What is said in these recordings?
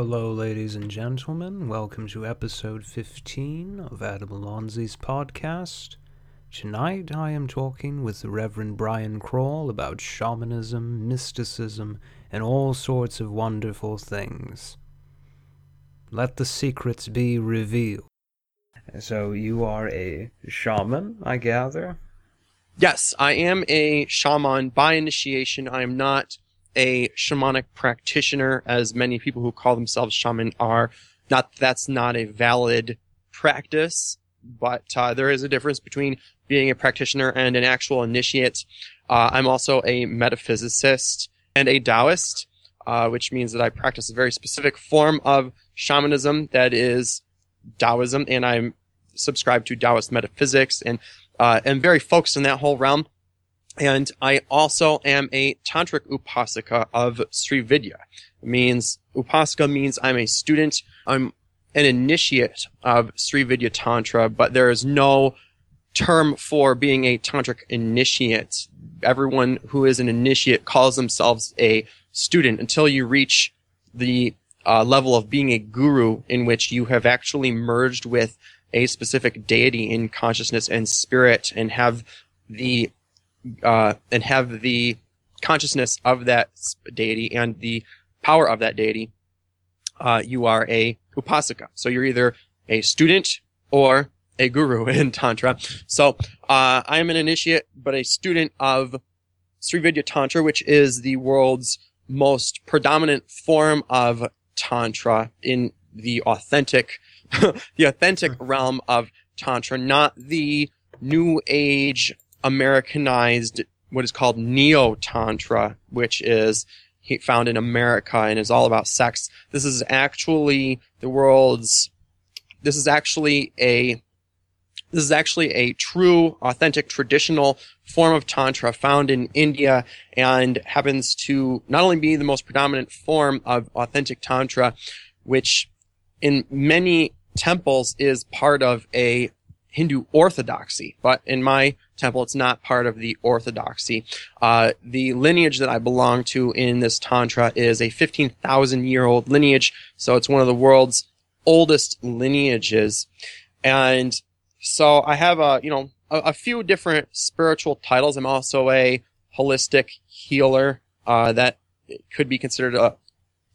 Hello, ladies and gentlemen. Welcome to episode 15 of Adam Alonzi's podcast. Tonight I am talking with the Reverend Brian Crawl about shamanism, mysticism, and all sorts of wonderful things. Let the secrets be revealed. So, you are a shaman, I gather? Yes, I am a shaman by initiation. I am not a shamanic practitioner, as many people who call themselves shaman are. Not that's not a valid practice, but uh, there is a difference between being a practitioner and an actual initiate. Uh, I'm also a metaphysicist and a Taoist, uh, which means that I practice a very specific form of shamanism that is Taoism, and I'm subscribed to Taoist metaphysics and uh, am very focused in that whole realm. And I also am a tantric upasaka of Sri Vidya. It means upasaka means I'm a student. I'm an initiate of Sri Vidya Tantra, but there is no term for being a tantric initiate. Everyone who is an initiate calls themselves a student until you reach the uh, level of being a guru in which you have actually merged with a specific deity in consciousness and spirit and have the uh, and have the consciousness of that deity and the power of that deity, uh, you are a upasaka. So you're either a student or a guru in Tantra. So uh, I am an initiate, but a student of Sri Vidya Tantra, which is the world's most predominant form of Tantra in the authentic, the authentic realm of Tantra, not the New Age Americanized what is called Neo Tantra, which is found in America and is all about sex. This is actually the world's, this is actually a, this is actually a true, authentic, traditional form of Tantra found in India and happens to not only be the most predominant form of authentic Tantra, which in many temples is part of a Hindu orthodoxy, but in my temple, it's not part of the orthodoxy. Uh, the lineage that I belong to in this tantra is a 15,000 year old lineage, so it's one of the world's oldest lineages. And so I have a, you know, a, a few different spiritual titles. I'm also a holistic healer, uh, that could be considered a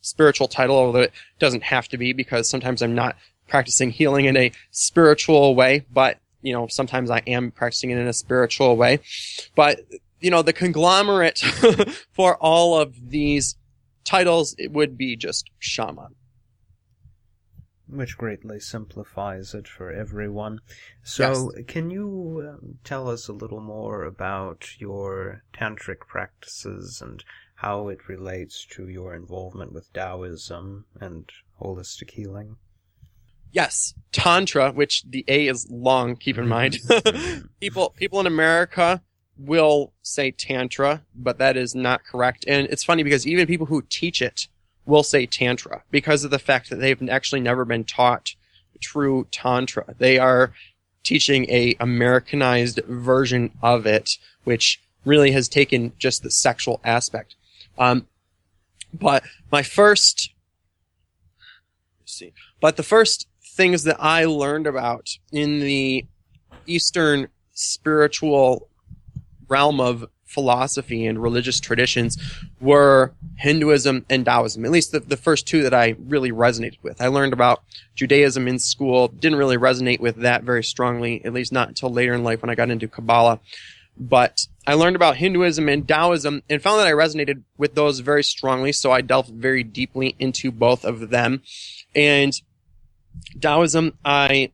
spiritual title, although it doesn't have to be because sometimes I'm not practicing healing in a spiritual way, but you know, sometimes I am practicing it in a spiritual way. But, you know, the conglomerate for all of these titles, it would be just shaman. Which greatly simplifies it for everyone. So, yes. can you um, tell us a little more about your tantric practices and how it relates to your involvement with Taoism and holistic healing? Yes, Tantra, which the A is long, keep in mind. people, people in America will say Tantra, but that is not correct. And it's funny because even people who teach it will say Tantra because of the fact that they've actually never been taught true Tantra. They are teaching a Americanized version of it, which really has taken just the sexual aspect. Um, but my first, see, but the first things that I learned about in the Eastern spiritual realm of philosophy and religious traditions were Hinduism and Taoism. At least the, the first two that I really resonated with. I learned about Judaism in school, didn't really resonate with that very strongly, at least not until later in life when I got into Kabbalah. But I learned about Hinduism and Taoism and found that I resonated with those very strongly, so I delved very deeply into both of them. And Taoism, I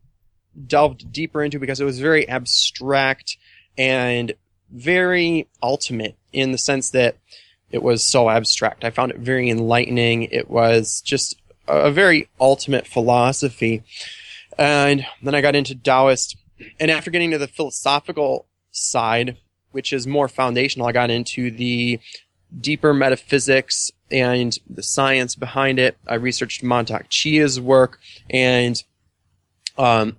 delved deeper into because it was very abstract and very ultimate in the sense that it was so abstract. I found it very enlightening. It was just a very ultimate philosophy. And then I got into Taoist. And after getting to the philosophical side, which is more foundational, I got into the deeper metaphysics and the science behind it. I researched Mantak Chia's work and um,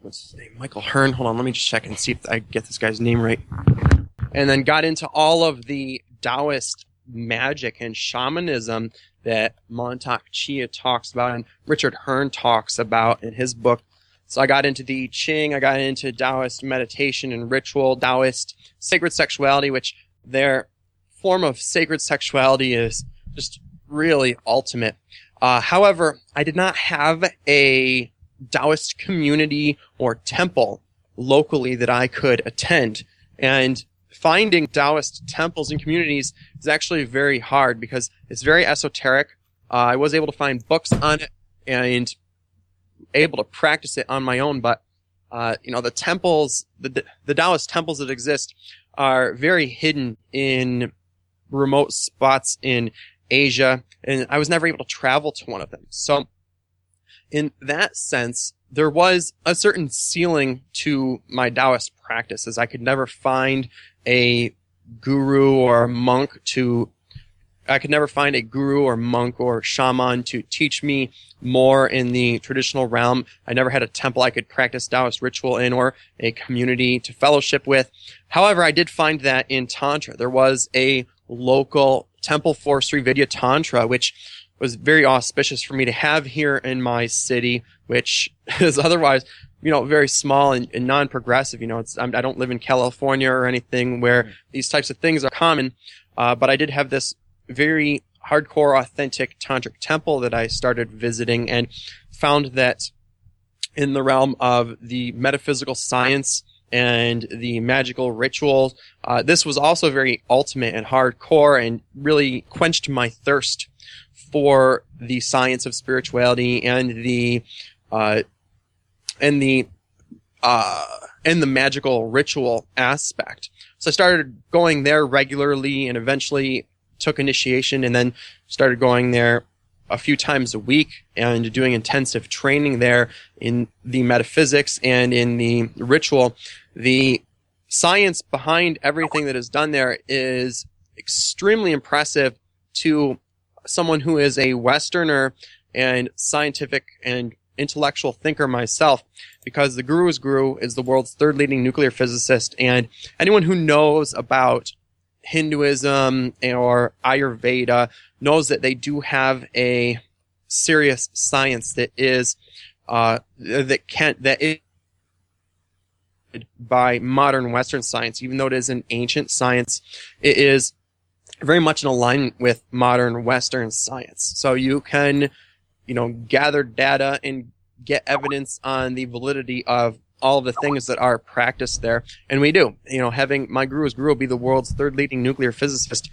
what's his name? Michael Hearn. Hold on, let me just check and see if I get this guy's name right. And then got into all of the Taoist magic and shamanism that Mantak Chia talks about and Richard Hearn talks about in his book. So I got into the I Ching, I got into Taoist meditation and ritual, Taoist sacred sexuality, which their form of sacred sexuality is just really ultimate. Uh, however, I did not have a Taoist community or temple locally that I could attend. And finding Taoist temples and communities is actually very hard because it's very esoteric. Uh, I was able to find books on it and able to practice it on my own, but uh, you know the temples, the the Taoist temples that exist are very hidden in remote spots in Asia, and I was never able to travel to one of them. So, in that sense, there was a certain ceiling to my Taoist practices. I could never find a guru or monk to I could never find a guru or monk or shaman to teach me more in the traditional realm. I never had a temple I could practice Taoist ritual in or a community to fellowship with. However, I did find that in Tantra, there was a local temple for Sri Vidya Tantra, which was very auspicious for me to have here in my city, which is otherwise you know, very small and, and non-progressive. You know, it's, I'm, I do not live in California or anything where these types of things are common. Uh, but I did have this very hardcore, authentic tantric temple that I started visiting and found that in the realm of the metaphysical science and the magical rituals, uh, this was also very ultimate and hardcore and really quenched my thirst for the science of spirituality and the uh, and the uh, and the magical ritual aspect. So I started going there regularly and eventually took initiation and then started going there a few times a week and doing intensive training there in the metaphysics and in the ritual. The science behind everything that is done there is extremely impressive to someone who is a Westerner and scientific and intellectual thinker myself because the Guru's Guru is the world's third leading nuclear physicist and anyone who knows about Hinduism or Ayurveda knows that they do have a serious science that is uh, that can that is by modern Western science, even though it is an ancient science, it is very much in alignment with modern Western science. So you can you know, gather data and get evidence on the validity of all the things that are practiced there. And we do. You know, having my guru as guru be the world's third leading nuclear physicist,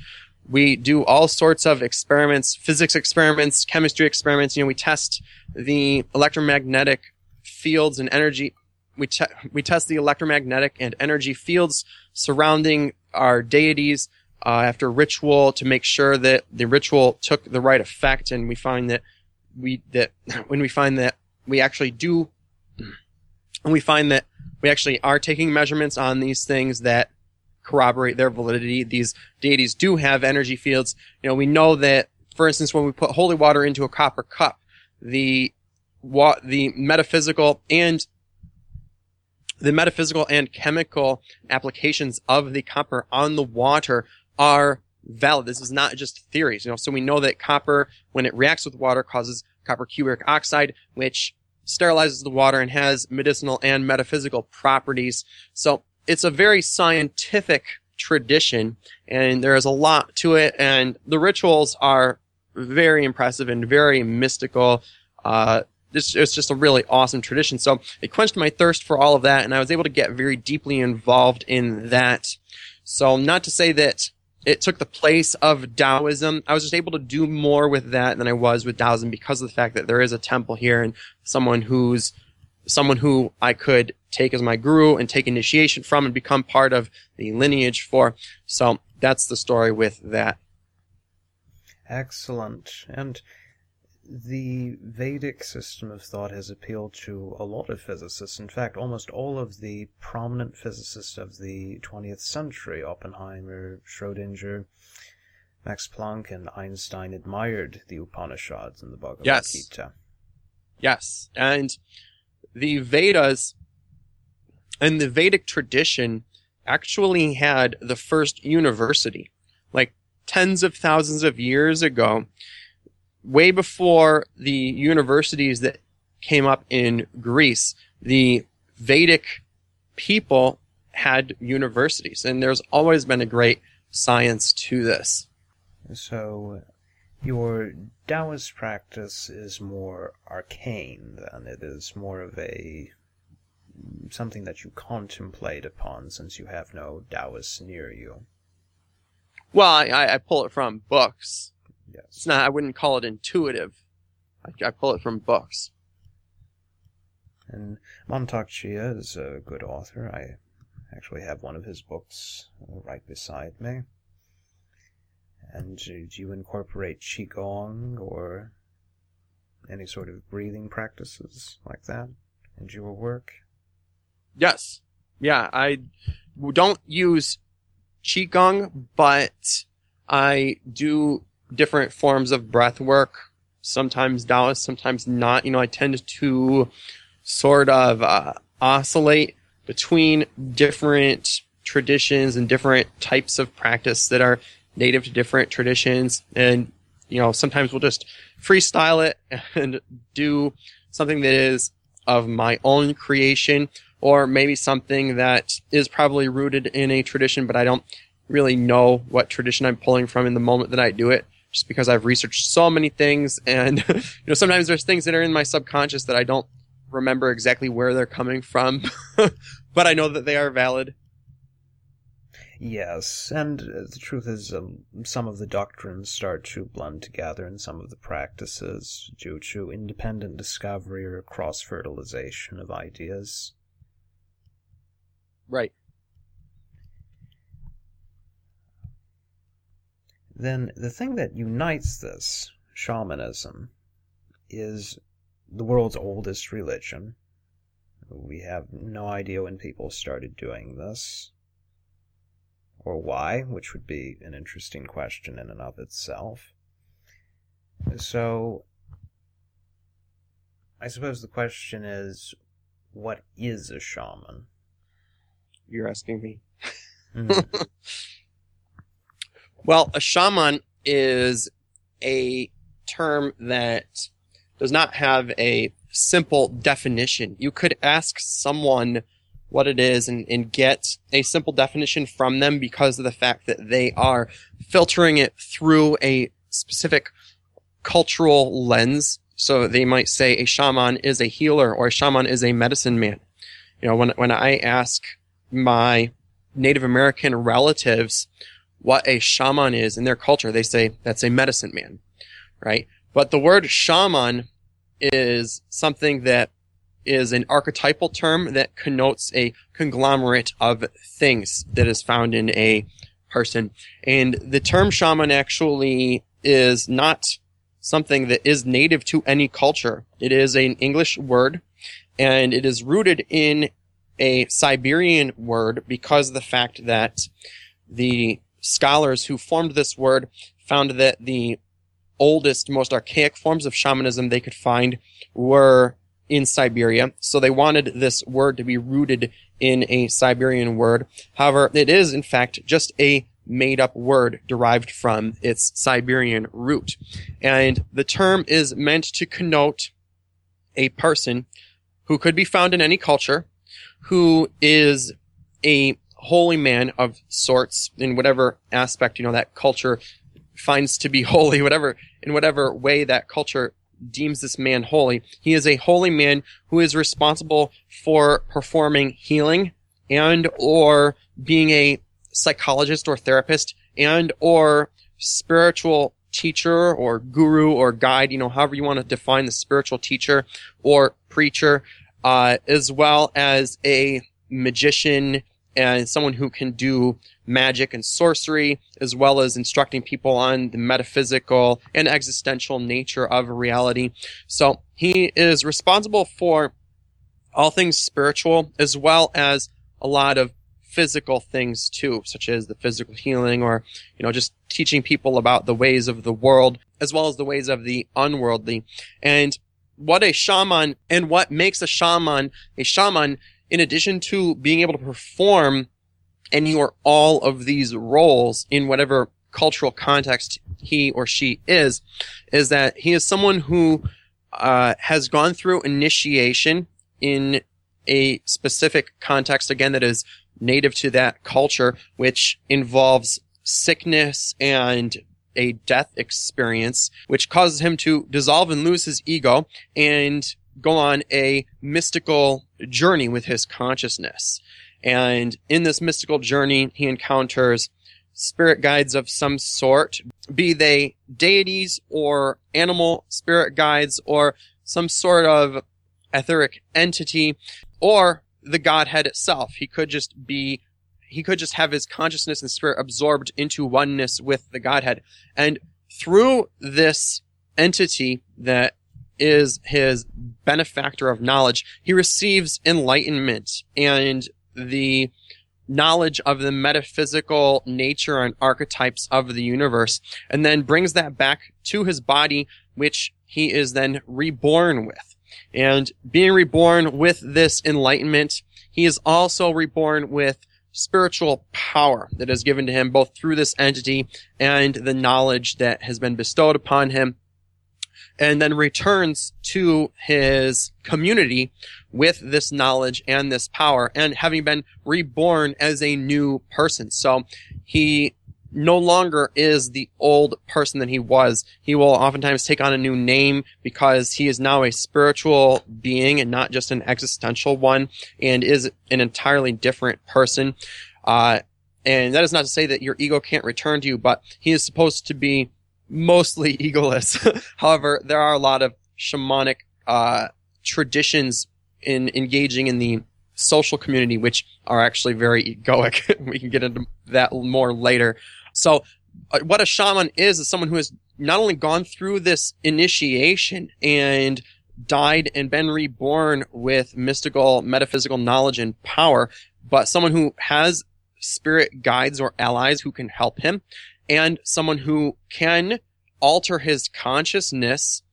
we do all sorts of experiments, physics experiments, chemistry experiments. You know, we test the electromagnetic fields and energy. We, te- we test the electromagnetic and energy fields surrounding our deities uh, after ritual to make sure that the ritual took the right effect. And we find that we that when we find that we actually do and we find that we actually are taking measurements on these things that corroborate their validity. These deities do have energy fields. You know, we know that, for instance, when we put holy water into a copper cup, the wa- the metaphysical and the metaphysical and chemical applications of the copper on the water are valid. This is not just theories, you know. So we know that copper, when it reacts with water, causes copper cupric oxide, which sterilizes the water and has medicinal and metaphysical properties. So it's a very scientific tradition, and there is a lot to it, and the rituals are very impressive and very mystical. Uh, it's, it's just a really awesome tradition. So it quenched my thirst for all of that, and I was able to get very deeply involved in that. So not to say that it took the place of Taoism. I was just able to do more with that than I was with Taoism because of the fact that there is a temple here and someone who's someone who I could take as my guru and take initiation from and become part of the lineage for. So that's the story with that. Excellent. And the Vedic system of thought has appealed to a lot of physicists. In fact, almost all of the prominent physicists of the 20th century, Oppenheimer, Schrodinger, Max Planck, and Einstein, admired the Upanishads and the Bhagavad yes. Gita. Yes. And the Vedas and the Vedic tradition actually had the first university. Like tens of thousands of years ago, way before the universities that came up in Greece, the Vedic people had universities, and there's always been a great science to this. So, your Taoist practice is more arcane than it is more of a something that you contemplate upon since you have no Taoists near you. Well, I, I pull it from books. Yes. It's not. I wouldn't call it intuitive. I, I pull it from books. And Mantak Chia is a good author. I actually have one of his books right beside me. And do you incorporate Qigong or any sort of breathing practices like that into your work? Yes. Yeah, I don't use Qigong, but I do different forms of breath work. Sometimes Taoist, sometimes not. You know, I tend to sort of uh, oscillate between different traditions and different types of practice that are native to different traditions. And, you know, sometimes we'll just freestyle it and do something that is of my own creation or maybe something that is probably rooted in a tradition, but I don't really know what tradition I'm pulling from in the moment that I do it just because I've researched so many things and you know sometimes there's things that are in my subconscious that I don't remember exactly where they're coming from but I know that they are valid Yes, and uh, the truth is, um, some of the doctrines start to blend together in some of the practices due to independent discovery or cross fertilization of ideas. right Then the thing that unites this, shamanism, is the world's oldest religion. We have no idea when people started doing this or why, which would be an interesting question in and of itself. So, I suppose the question is what is a shaman? you're asking me Mhm. Well, a shaman is a term that does not have a simple definition. You could ask someone what it is and, and get a simple definition from them because of the fact that they are filtering it through a specific cultural lens. So they might say a shaman is a healer or a shaman is a medicine man. You know, when, when I ask my Native American relatives what a shaman is in their culture, they say that's a medicine man, right? But the word shaman is something that is an archetypal term that connotes a conglomerate of things that is found in a person. And the term shaman actually is not something that is native to any culture. It is an English word and it is rooted in a Siberian word because of the fact that the scholars who formed this word found that the oldest, most archaic forms of shamanism they could find were in Siberia. So they wanted this word to be rooted in a Siberian word. However, it is in fact just a made up word derived from its Siberian root. And the term is meant to connote a person who could be found in any culture who is a holy man of sorts in whatever aspect, you know, that culture finds to be holy, whatever, in whatever way that culture deems this man holy. He is a holy man who is responsible for performing healing and or being a psychologist or therapist and or spiritual teacher or guru or guide, you know, however you want to define the spiritual teacher or preacher, uh, as well as a magician and someone who can do magic and sorcery, as well as instructing people on the metaphysical and existential nature of reality. So he is responsible for all things spiritual, as well as a lot of physical things too, such as the physical healing or, you know, just teaching people about the ways of the world, as well as the ways of the unworldly. And what a shaman and what makes a shaman a shaman in addition to being able to perform any are all of these roles in whatever cultural context he or she is, is that he is someone who uh, has gone through initiation in a specific context, again, that is native to that culture, which involves sickness and a death experience, which causes him to dissolve and lose his ego and go on a mystical journey with his consciousness. And in this mystical journey, he encounters spirit guides of some sort, be they deities or animal spirit guides or some sort of etheric entity or the Godhead itself. He could just be, he could just have his consciousness and spirit absorbed into oneness with the Godhead. And through this entity that is his benefactor of knowledge, he receives enlightenment and the knowledge of the metaphysical nature and archetypes of the universe, and then brings that back to his body, which he is then reborn with. And being reborn with this enlightenment, he is also reborn with spiritual power that is given to him both through this entity and the knowledge that has been bestowed upon him and then returns to his community with this knowledge and this power and having been reborn as a new person. So he no longer is the old person that he was. He will oftentimes take on a new name because he is now a spiritual being and not just an existential one and is an entirely different person. Uh, and that is not to say that your ego can't return to you, but he is supposed to be mostly egoless. However, there are a lot of shamanic uh, traditions in engaging in the social community, which are actually very egoic. we can get into that more later. So, uh, what a shaman is is someone who has not only gone through this initiation and died and been reborn with mystical, metaphysical knowledge and power, but someone who has spirit guides or allies who can help him and someone who can alter his consciousness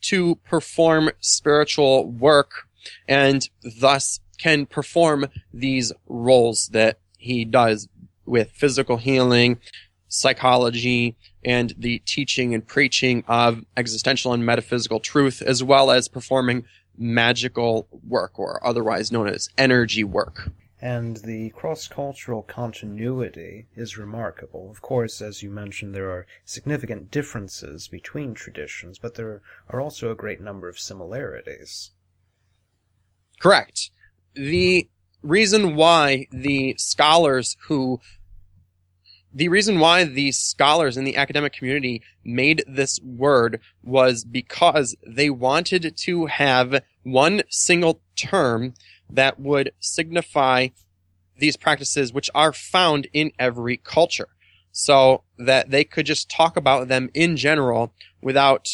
to perform spiritual work and thus can perform these roles that he does with physical healing, psychology, and the teaching and preaching of existential and metaphysical truth, as well as performing magical work or otherwise known as energy work and the cross-cultural continuity is remarkable. Of course, as you mentioned, there are significant differences between traditions, but there are also a great number of similarities. Correct. The reason why the scholars who the reason why the scholars in the academic community made this word was because they wanted to have one single term that would signify these practices which are found in every culture so that they could just talk about them in general without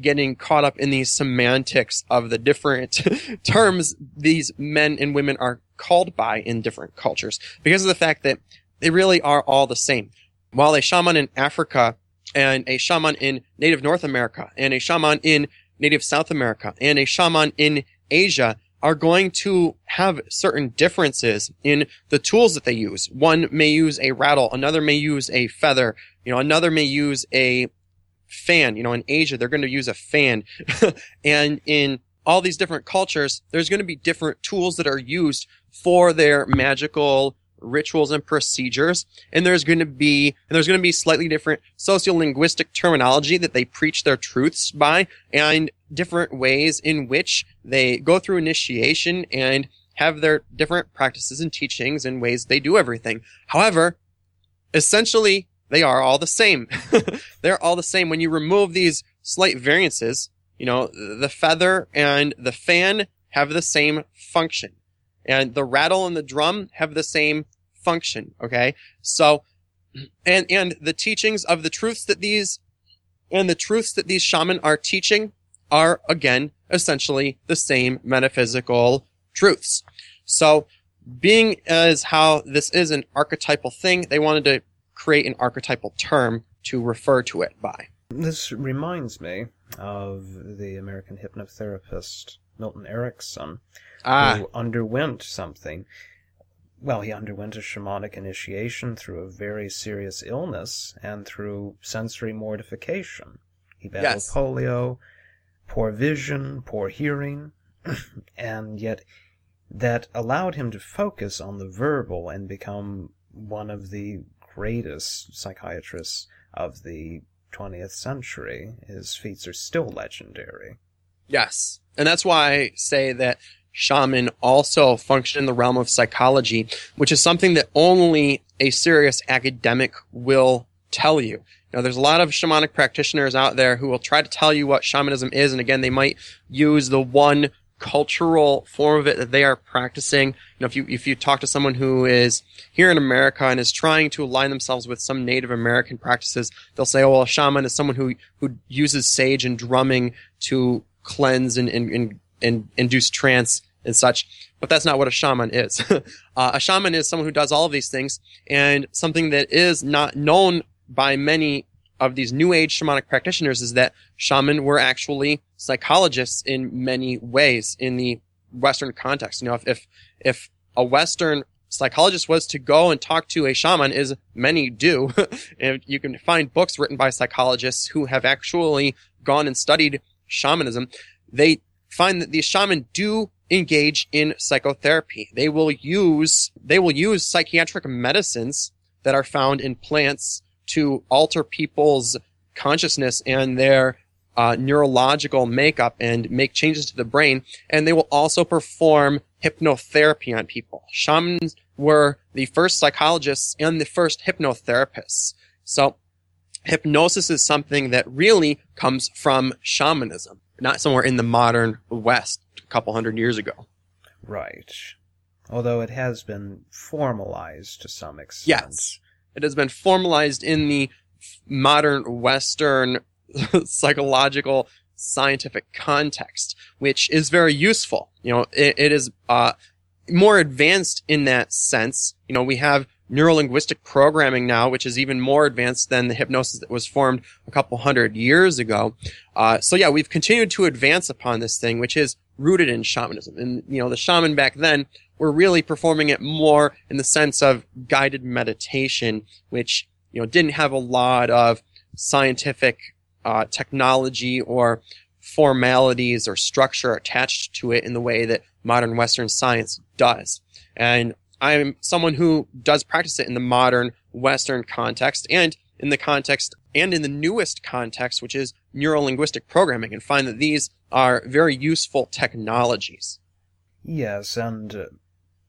getting caught up in the semantics of the different terms these men and women are called by in different cultures because of the fact that they really are all the same. While a shaman in Africa and a shaman in native North America and a shaman in native South America and a shaman in Asia are going to have certain differences in the tools that they use. One may use a rattle, another may use a feather, you know, another may use a fan. You know, in Asia, they're going to use a fan. and in all these different cultures, there's going to be different tools that are used for their magical rituals and procedures. And there's going to be, and there's going to be slightly different sociolinguistic terminology that they preach their truths by and different ways in which they go through initiation and have their different practices and teachings and ways they do everything. However, essentially, they are all the same. They're all the same. When you remove these slight variances, you know, the feather and the fan have the same function and the rattle and the drum have the same function. Okay. So, and, and the teachings of the truths that these, and the truths that these shaman are teaching are again, essentially the same metaphysical truths. So, being as how this is an archetypal thing, they wanted to create an archetypal term to refer to it by. This reminds me of the American hypnotherapist Milton Erickson, ah. who underwent something well, he underwent a shamanic initiation through a very serious illness and through sensory mortification. He battled Yes. polio, poor vision, poor hearing, and yet that allowed him to focus on the verbal and become one of the greatest psychiatrists of the 20th century. His feats are still legendary. Yes. And that's why I say that shaman also function in the realm of psychology, which is something that only a serious academic will tell you. Know, there's a lot of shamanic practitioners out there who will try to tell you what shamanism is, and again, they might use the one cultural form of it that they are practicing. You know, if you if you talk to someone who is here in America and is trying to align themselves with some Native American practices, they'll say, "Oh, well, a shaman is someone who who uses sage and drumming to cleanse and and, and, and induce trance and such." But that's not what a shaman is. uh, a shaman is someone who does all of these things, and something that is not known by many of these new age shamanic practitioners is that shaman were actually psychologists in many ways in the Western context. You know, if, if, if a Western psychologist was to go and talk to a shaman, as many do, and you can find books written by psychologists who have actually gone and studied shamanism, they find that these shaman do engage in psychotherapy. They will use, they will use psychiatric medicines that are found in plants to alter people's consciousness and their uh, neurological makeup and make changes to the brain. And they will also perform hypnotherapy on people. Shamans were the first psychologists and the first hypnotherapists. So hypnosis is something that really comes from shamanism, not somewhere in the modern West a couple hundred years ago. Right. Although it has been formalized to some extent. Yes. It has been formalized in the modern Western psychological scientific context, which is very useful. You know, it, it is uh, more advanced in that sense. You know, we have neurolinguistic programming now, which is even more advanced than the hypnosis that was formed a couple hundred years ago. Uh, so yeah, we've continued to advance upon this thing, which is rooted in shamanism. And, you know, the shaman back then were really performing it more in the sense of guided meditation, which, you know, didn't have a lot of scientific uh, technology or formalities or structure attached to it in the way that modern Western science does. And I'm someone who does practice it in the modern Western context and in the context and in the newest context, which is neurolinguistic programming, and find that these are very useful technologies. Yes, and uh,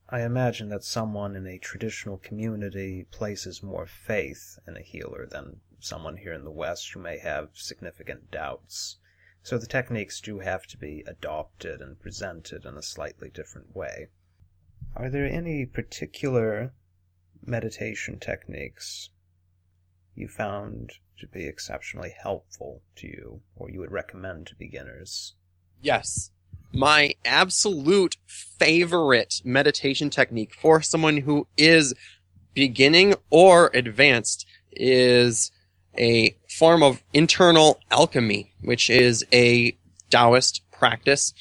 I imagine that someone in a traditional community places more faith in a healer than someone here in the West who may have significant doubts. So the techniques do have to be adopted and presented in a slightly different way. Are there any particular meditation techniques you found to be exceptionally helpful to you or you would recommend to beginners? Yes. My absolute favorite meditation technique for someone who is beginning or advanced is a form of internal alchemy, which is a Taoist practice.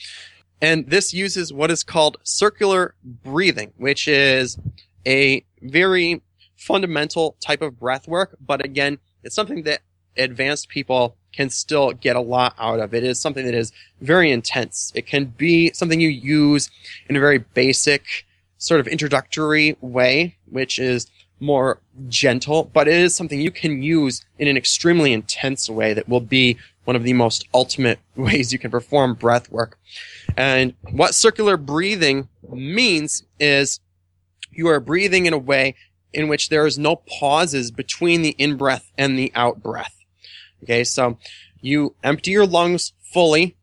And this uses what is called circular breathing, which is a very fundamental type of breath work. But again, it's something that advanced people can still get a lot out of. It is something that is very intense. It can be something you use in a very basic sort of introductory way, which is more gentle, but it is something you can use in an extremely intense way that will be one of the most ultimate ways you can perform breath work. And what circular breathing means is you are breathing in a way in which there is no pauses between the in breath and the out breath. Okay, so you empty your lungs fully,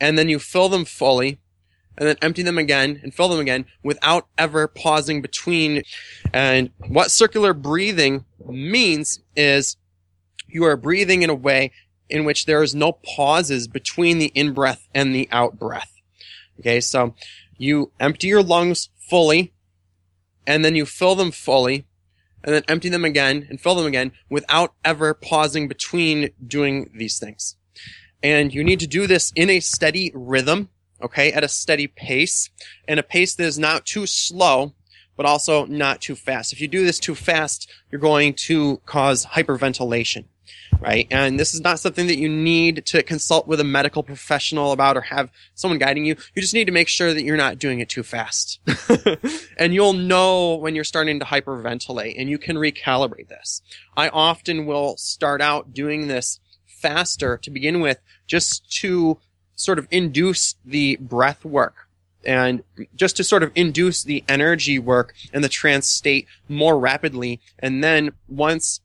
and then you fill them fully, and then empty them again and fill them again without ever pausing between. And what circular breathing means is you are breathing in a way in which there is no pauses between the in breath and the out breath. Okay, so you empty your lungs fully, and then you fill them fully, and then empty them again and fill them again without ever pausing between doing these things. And you need to do this in a steady rhythm, okay, at a steady pace, and a pace that is not too slow, but also not too fast. If you do this too fast, you're going to cause hyperventilation right? And this is not something that you need to consult with a medical professional about or have someone guiding you. You just need to make sure that you're not doing it too fast. and you'll know when you're starting to hyperventilate and you can recalibrate this. I often will start out doing this faster to begin with just to sort of induce the breath work and just to sort of induce the energy work and the trance state more rapidly. And then once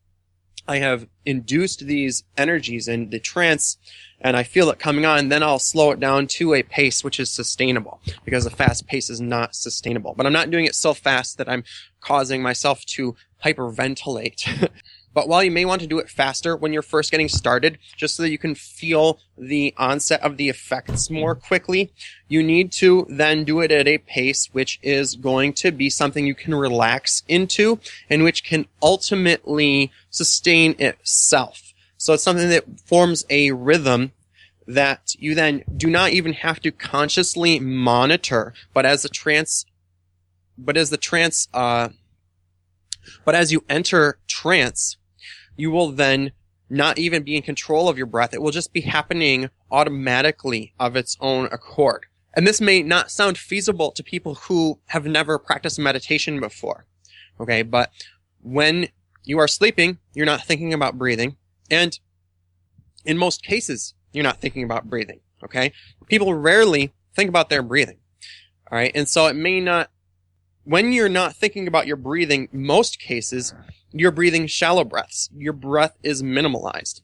I have induced these energies in the trance and I feel it coming on, then I'll slow it down to a pace which is sustainable because a fast pace is not sustainable. But I'm not doing it so fast that I'm causing myself to hyperventilate. But while you may want to do it faster when you're first getting started, just so that you can feel the onset of the effects more quickly, you need to then do it at a pace which is going to be something you can relax into and which can ultimately sustain itself. So it's something that forms a rhythm that you then do not even have to consciously monitor, but as the trance, but as the trance, uh, but as you enter trance, you will then not even be in control of your breath. It will just be happening automatically of its own accord. And this may not sound feasible to people who have never practiced meditation before. Okay. But when you are sleeping, you're not thinking about breathing. And in most cases, you're not thinking about breathing. Okay. People rarely think about their breathing. All right. And so it may not, when you're not thinking about your breathing, most cases, you're breathing shallow breaths. Your breath is minimalized.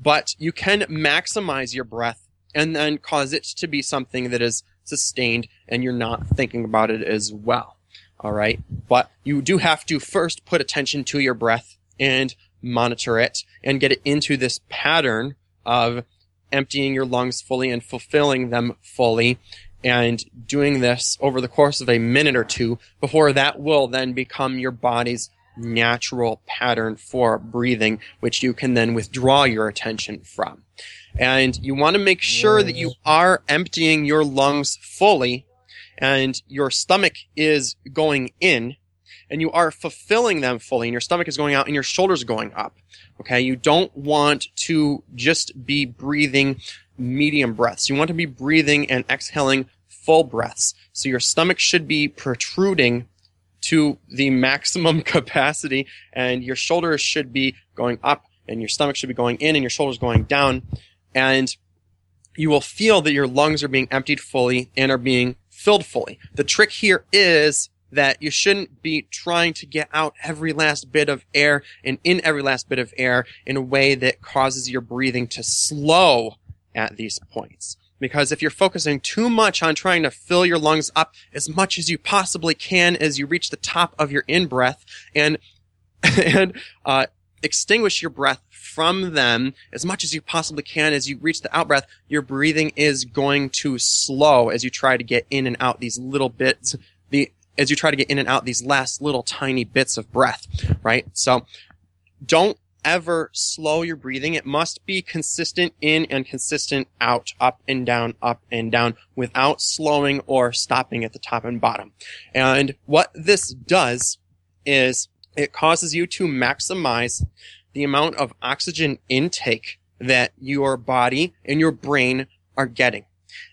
But you can maximize your breath and then cause it to be something that is sustained and you're not thinking about it as well. All right. But you do have to first put attention to your breath and monitor it and get it into this pattern of emptying your lungs fully and fulfilling them fully and doing this over the course of a minute or two before that will then become your body's natural pattern for breathing, which you can then withdraw your attention from. And you want to make sure that you are emptying your lungs fully and your stomach is going in and you are fulfilling them fully and your stomach is going out and your shoulders going up. Okay. You don't want to just be breathing medium breaths. You want to be breathing and exhaling full breaths. So your stomach should be protruding to the maximum capacity and your shoulders should be going up and your stomach should be going in and your shoulders going down. And you will feel that your lungs are being emptied fully and are being filled fully. The trick here is that you shouldn't be trying to get out every last bit of air and in every last bit of air in a way that causes your breathing to slow at these points. Because if you're focusing too much on trying to fill your lungs up as much as you possibly can as you reach the top of your in breath and, and, uh, extinguish your breath from them as much as you possibly can as you reach the out breath, your breathing is going to slow as you try to get in and out these little bits, the, as you try to get in and out these last little tiny bits of breath, right? So don't ever slow your breathing. It must be consistent in and consistent out, up and down, up and down without slowing or stopping at the top and bottom. And what this does is it causes you to maximize the amount of oxygen intake that your body and your brain are getting.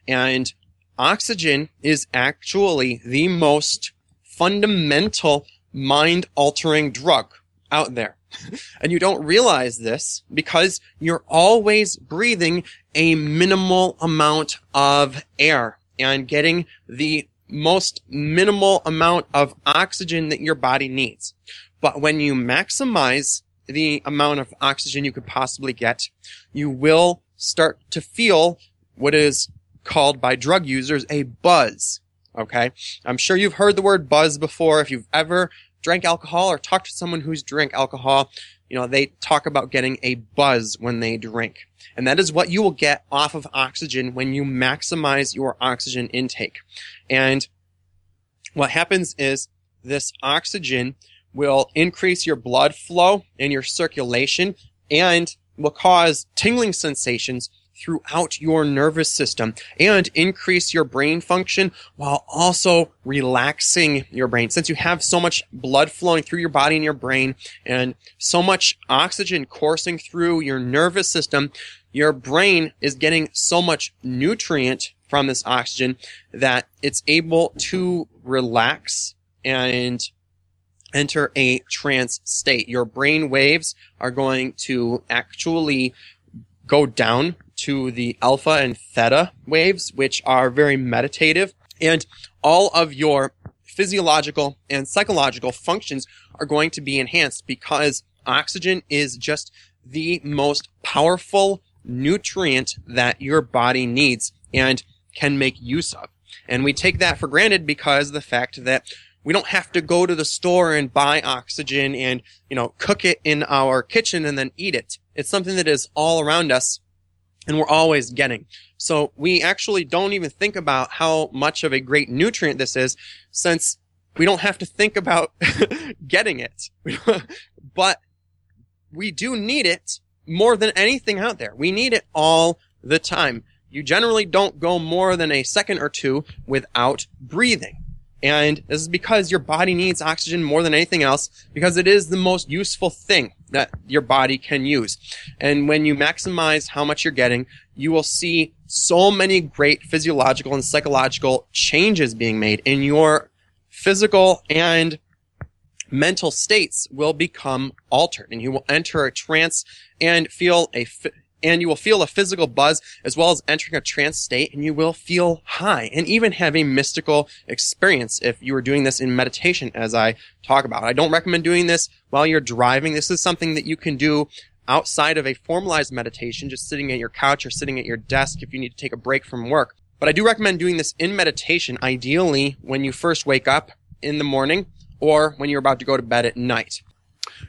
And oxygen is actually the most fundamental mind altering drug out there and you don't realize this because you're always breathing a minimal amount of air and getting the most minimal amount of oxygen that your body needs. But when you maximize the amount of oxygen you could possibly get, you will start to feel what is called by drug users a buzz. Okay. I'm sure you've heard the word buzz before. If you've ever drank alcohol or talked to someone who's drank alcohol, you know, they talk about getting a buzz when they drink. And that is what you will get off of oxygen when you maximize your oxygen intake. And what happens is this oxygen will increase your blood flow and your circulation and will cause tingling sensations throughout your nervous system and increase your brain function while also relaxing your brain. Since you have so much blood flowing through your body and your brain and so much oxygen coursing through your nervous system, your brain is getting so much nutrient from this oxygen that it's able to relax and enter a trance state. Your brain waves are going to actually go down to the alpha and theta waves, which are very meditative. And all of your physiological and psychological functions are going to be enhanced because oxygen is just the most powerful nutrient that your body needs and can make use of. And we take that for granted because the fact that we don't have to go to the store and buy oxygen and, you know, cook it in our kitchen and then eat it. It's something that is all around us and we're always getting. So we actually don't even think about how much of a great nutrient this is since we don't have to think about getting it. but we do need it more than anything out there. We need it all the time. You generally don't go more than a second or two without breathing. And this is because your body needs oxygen more than anything else because it is the most useful thing that your body can use. And when you maximize how much you're getting, you will see so many great physiological and psychological changes being made in your physical and mental states will become altered and you will enter a trance and feel a and you will feel a physical buzz as well as entering a trance state and you will feel high and even have a mystical experience if you are doing this in meditation as I talk about. I don't recommend doing this while you're driving. This is something that you can do outside of a formalized meditation, just sitting at your couch or sitting at your desk if you need to take a break from work. But I do recommend doing this in meditation, ideally when you first wake up in the morning or when you're about to go to bed at night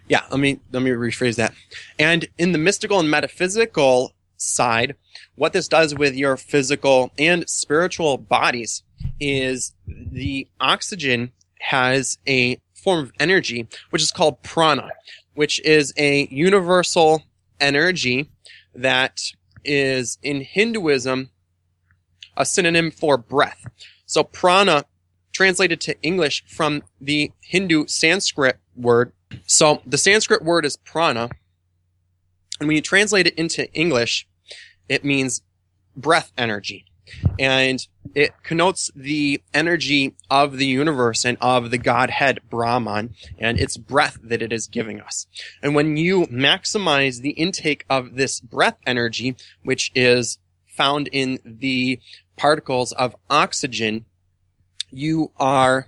yeah, let me let me rephrase that. And in the mystical and metaphysical side, what this does with your physical and spiritual bodies is the oxygen has a form of energy which is called prana, which is a universal energy that is in Hinduism a synonym for breath. So prana translated to English from the Hindu Sanskrit word so the Sanskrit word is prana, and when you translate it into English, it means breath energy. And it connotes the energy of the universe and of the Godhead Brahman and its breath that it is giving us. And when you maximize the intake of this breath energy, which is found in the particles of oxygen, you are,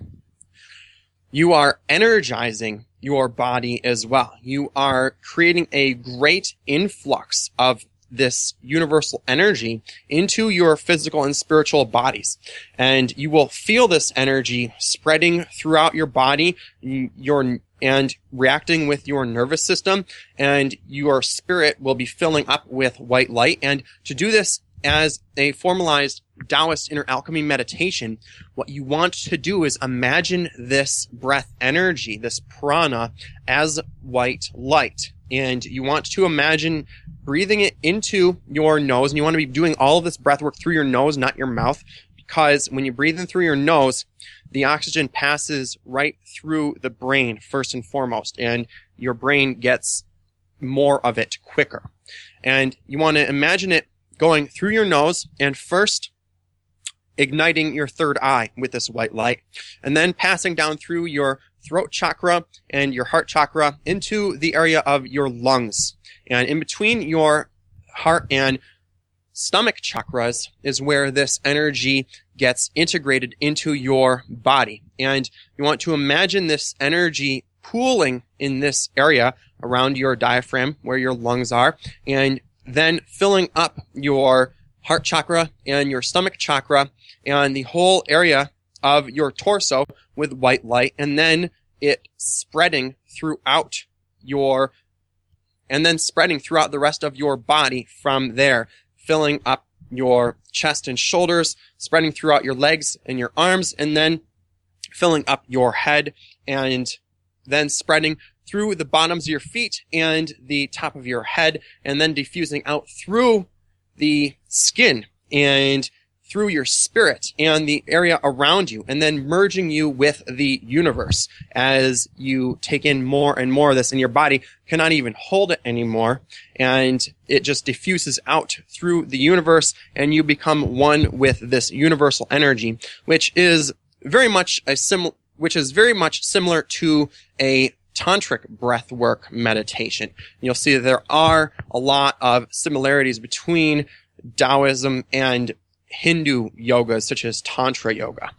you are energizing your body as well. You are creating a great influx of this universal energy into your physical and spiritual bodies. And you will feel this energy spreading throughout your body, your, and reacting with your nervous system, and your spirit will be filling up with white light. And to do this as a formalized Taoist inner alchemy meditation, what you want to do is imagine this breath energy, this prana, as white light. And you want to imagine breathing it into your nose, and you want to be doing all of this breath work through your nose, not your mouth, because when you breathe in through your nose, the oxygen passes right through the brain first and foremost, and your brain gets more of it quicker. And you want to imagine it going through your nose and first igniting your third eye with this white light and then passing down through your throat chakra and your heart chakra into the area of your lungs. And in between your heart and stomach chakras is where this energy gets integrated into your body. And you want to imagine this energy pooling in this area around your diaphragm where your lungs are and then filling up your heart chakra and your stomach chakra and the whole area of your torso with white light and then it spreading throughout your and then spreading throughout the rest of your body from there filling up your chest and shoulders spreading throughout your legs and your arms and then filling up your head and then spreading through the bottoms of your feet and the top of your head, and then diffusing out through the skin and through your spirit and the area around you and then merging you with the universe. As you take in more and more of this and your body cannot even hold it anymore and it just diffuses out through the universe and you become one with this universal energy which is very much a sim which is very much similar to a tantric breathwork meditation. You'll see that there are a lot of similarities between Taoism and Hindu yogas such as Tantra yoga.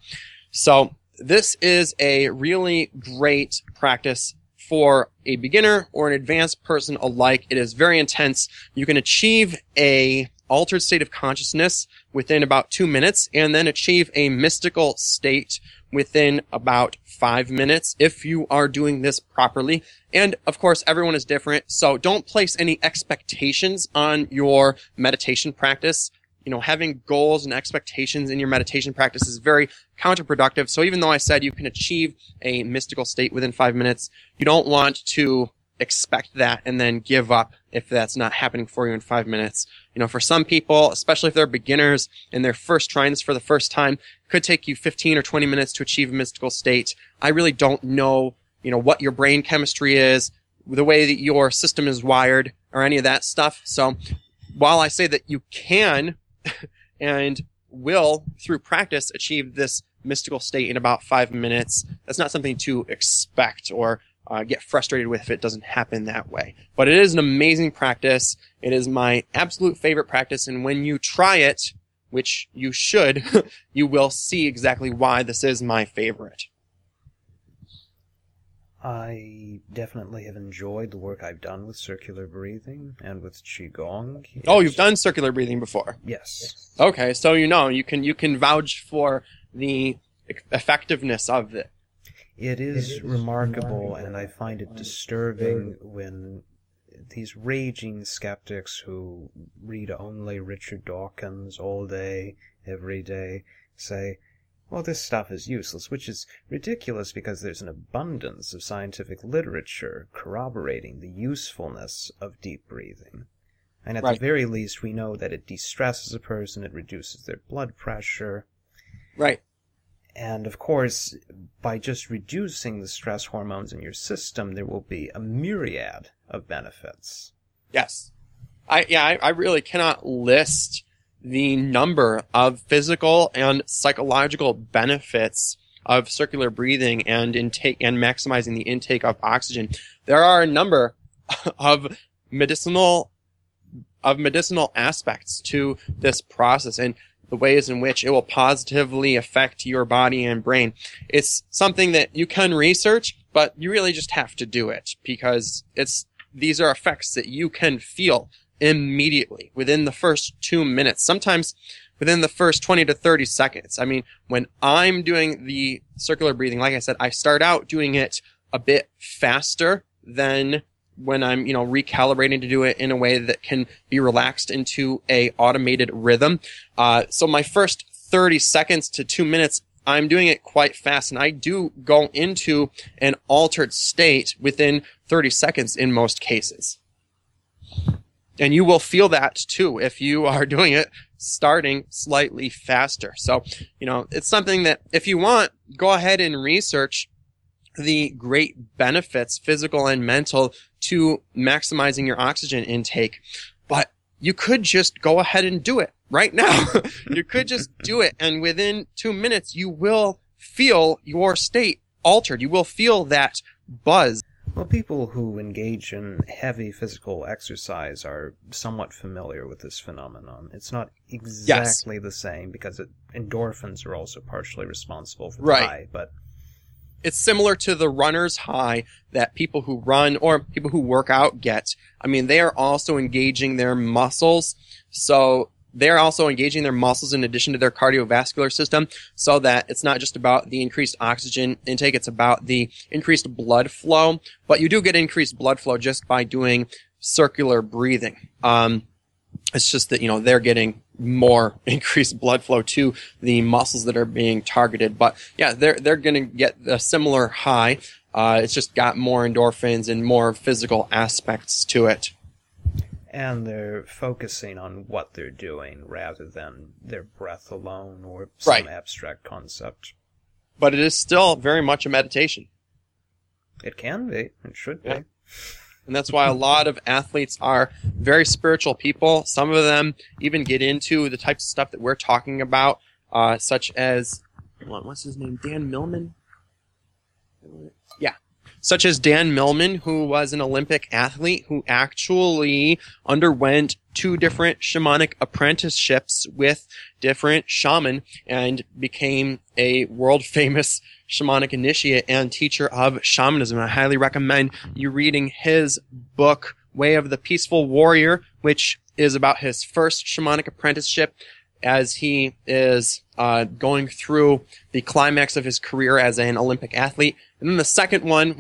So this is a really great practice for a beginner or an advanced person alike. It is very intense. You can achieve a altered state of consciousness within about two minutes and then achieve a mystical state within about five minutes if you are doing this properly. And of course, everyone is different. So don't place any expectations on your meditation practice. You know, having goals and expectations in your meditation practice is very counterproductive. So even though I said you can achieve a mystical state within five minutes, you don't want to expect that and then give up if that's not happening for you in five minutes. You know, for some people, especially if they're beginners and they're first trying this for the first time, could take you 15 or 20 minutes to achieve a mystical state. I really don't know, you know, what your brain chemistry is, the way that your system is wired or any of that stuff. So while I say that you can and will through practice achieve this mystical state in about five minutes, that's not something to expect or uh, get frustrated with if it doesn't happen that way. But it is an amazing practice. It is my absolute favorite practice. And when you try it, which you should, you will see exactly why this is my favorite. I definitely have enjoyed the work I've done with circular breathing and with qigong. Oh, you've done circular breathing before. Yes. Okay, so you know you can you can vouch for the effectiveness of it. It is remarkable, and I find it disturbing when these raging skeptics who read only Richard Dawkins all day, every day, say, well, this stuff is useless, which is ridiculous because there's an abundance of scientific literature corroborating the usefulness of deep breathing. And at Right. the very least, we know that it de-stresses a person, it reduces their blood pressure, Right. And of course, by just reducing the stress hormones in your system, there will be a myriad of benefits. Yes. I yeah, I, I really cannot list the number of physical and psychological benefits of circular breathing and intake and maximizing the intake of oxygen. There are a number of medicinal of medicinal aspects to this process and the ways in which it will positively affect your body and brain. It's something that you can research, but you really just have to do it because it's these are effects that you can feel immediately within the first two minutes, sometimes within the first 20 to 30 seconds. I mean, when I'm doing the circular breathing, like I said, I start out doing it a bit faster than when I'm, you know, recalibrating to do it in a way that can be relaxed into a automated rhythm. Uh, so my first 30 seconds to two minutes, I'm doing it quite fast and I do go into an altered state within 30 seconds in most cases. And you will feel that too if you are doing it starting slightly faster. So, you know, it's something that if you want, go ahead and research the great benefits, physical and mental, to maximizing your oxygen intake. But you could just go ahead and do it right now. you could just do it. And within two minutes, you will feel your state altered. You will feel that buzz. Well, people who engage in heavy physical exercise are somewhat familiar with this phenomenon. It's not exactly the same because it, endorphins are also partially responsible for the Right. high, but it's similar to the runner's high that people who run or people who work out get. I mean, they are also engaging their muscles. So they're also engaging their muscles in addition to their cardiovascular system so that it's not just about the increased oxygen intake. It's about the increased blood flow, but you do get increased blood flow just by doing circular breathing. Um, it's just that, you know, they're getting more increased blood flow to the muscles that are being targeted. But yeah, they're, they're going to get a similar high. Uh, it's just got more endorphins and more physical aspects to it. And they're focusing on what they're doing rather than their breath alone or some Right. abstract concept. But it is still very much a meditation. It can be. It should be. And that's why a lot of athletes are very spiritual people. Some of them even get into the types of stuff that we're talking about, uh, such as, what's his name? Dan Millman? Such as Dan Millman, who was an Olympic athlete who actually underwent two different shamanic apprenticeships with different shaman and became a world famous shamanic initiate and teacher of shamanism. I highly recommend you reading his book, Way of the Peaceful Warrior, which is about his first shamanic apprenticeship as he is uh, going through the climax of his career as an Olympic athlete. And then the second one,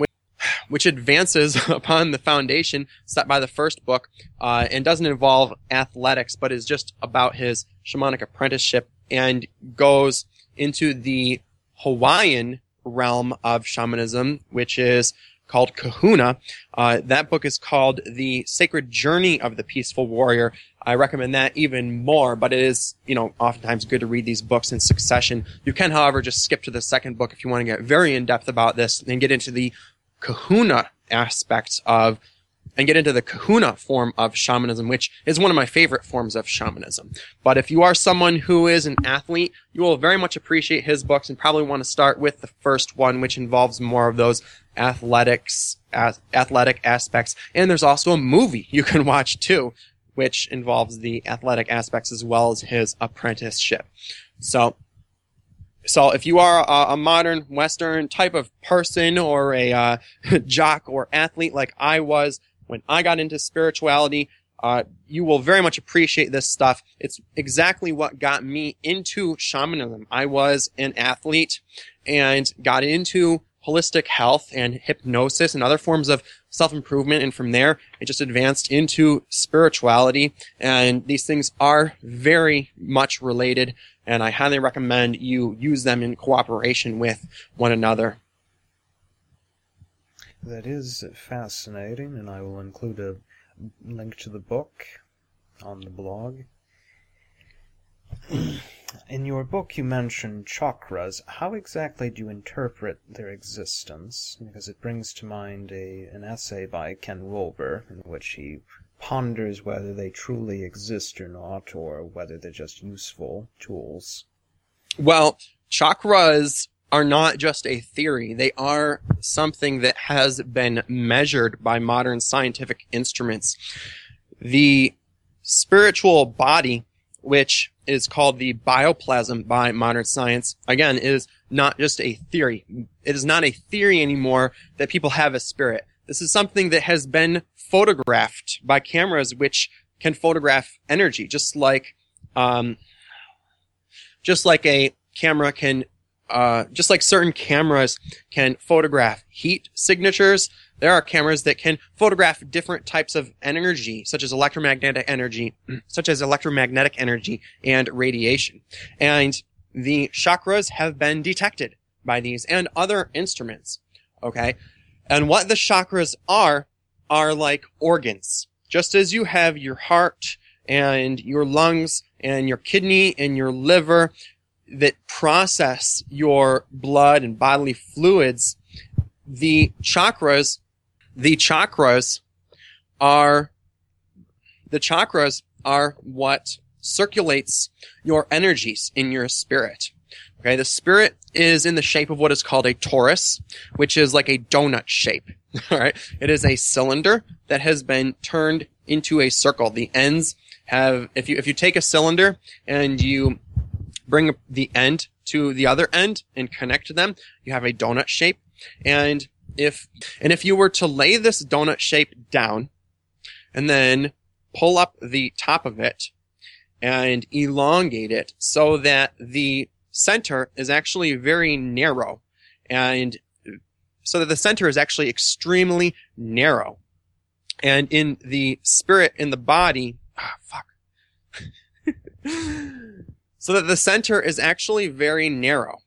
which- advances upon the foundation set by the first book uh, and doesn't involve athletics, but is just about his shamanic apprenticeship and goes into the Hawaiian realm of shamanism, which is called Kahuna. Uh, that book is called The Sacred Journey of the Peaceful Warrior. I recommend that even more, but it is, you know, oftentimes good to read these books in succession. You can, however, just skip to the second book if you want to get very in depth about this and get into the Kahuna aspects of and get into the kahuna form of shamanism, which is one of my favorite forms of shamanism. But if you are someone who is an athlete, you will very much appreciate his books and probably want to start with the first one, which involves more of those athletics, athletic aspects. And there's also a movie you can watch too, which involves the athletic aspects as well as his apprenticeship. So, so if you are a, a modern Western type of person or a uh, jock or athlete like I was when I got into spirituality, uh, you will very much appreciate this stuff. It's exactly what got me into shamanism. I was an athlete and got into holistic health and hypnosis and other forms of self-improvement. And from there, it just advanced into spirituality. And these things are very much related. And I highly recommend you use them in cooperation with one another. That is fascinating, and I will include a link to the book on the blog. In your book, you mention chakras. How exactly do you interpret their existence? Because it brings to mind a an essay by Ken Wilber in which he ponders whether they truly exist or not, or whether they're just useful tools. Well, chakras are not just a theory. They are something that has been measured by modern scientific instruments. The spiritual body, which is called the bioplasm by modern science, again, is not just a theory. It is not a theory anymore that people have a spirit. This is something that has been photographed by cameras which can photograph energy, just like, um, just like a camera can uh, just like certain cameras can photograph heat signatures, there are cameras that can photograph different types of energy, such as electromagnetic energy, such as electromagnetic energy and radiation. And the chakras have been detected by these and other instruments. Okay. And what the chakras are, are like organs. Just as you have your heart and your lungs and your kidney and your liver that process your blood and bodily fluids, the chakras, the chakras are, the chakras are what circulates your energies in your spirit. Okay, the spirit is in the shape of what is called a torus, which is like a donut shape. All right, it is a cylinder that has been turned into a circle. The ends have, if you if you take a cylinder and you bring the end to the other end and connect them, you have a donut shape. And if, and if you were to lay this donut shape down and then pull up the top of it and elongate it so that the center is actually very narrow and so that the center is actually extremely narrow. And in the spirit in the body, ah, fuck. so that the center is actually very narrow.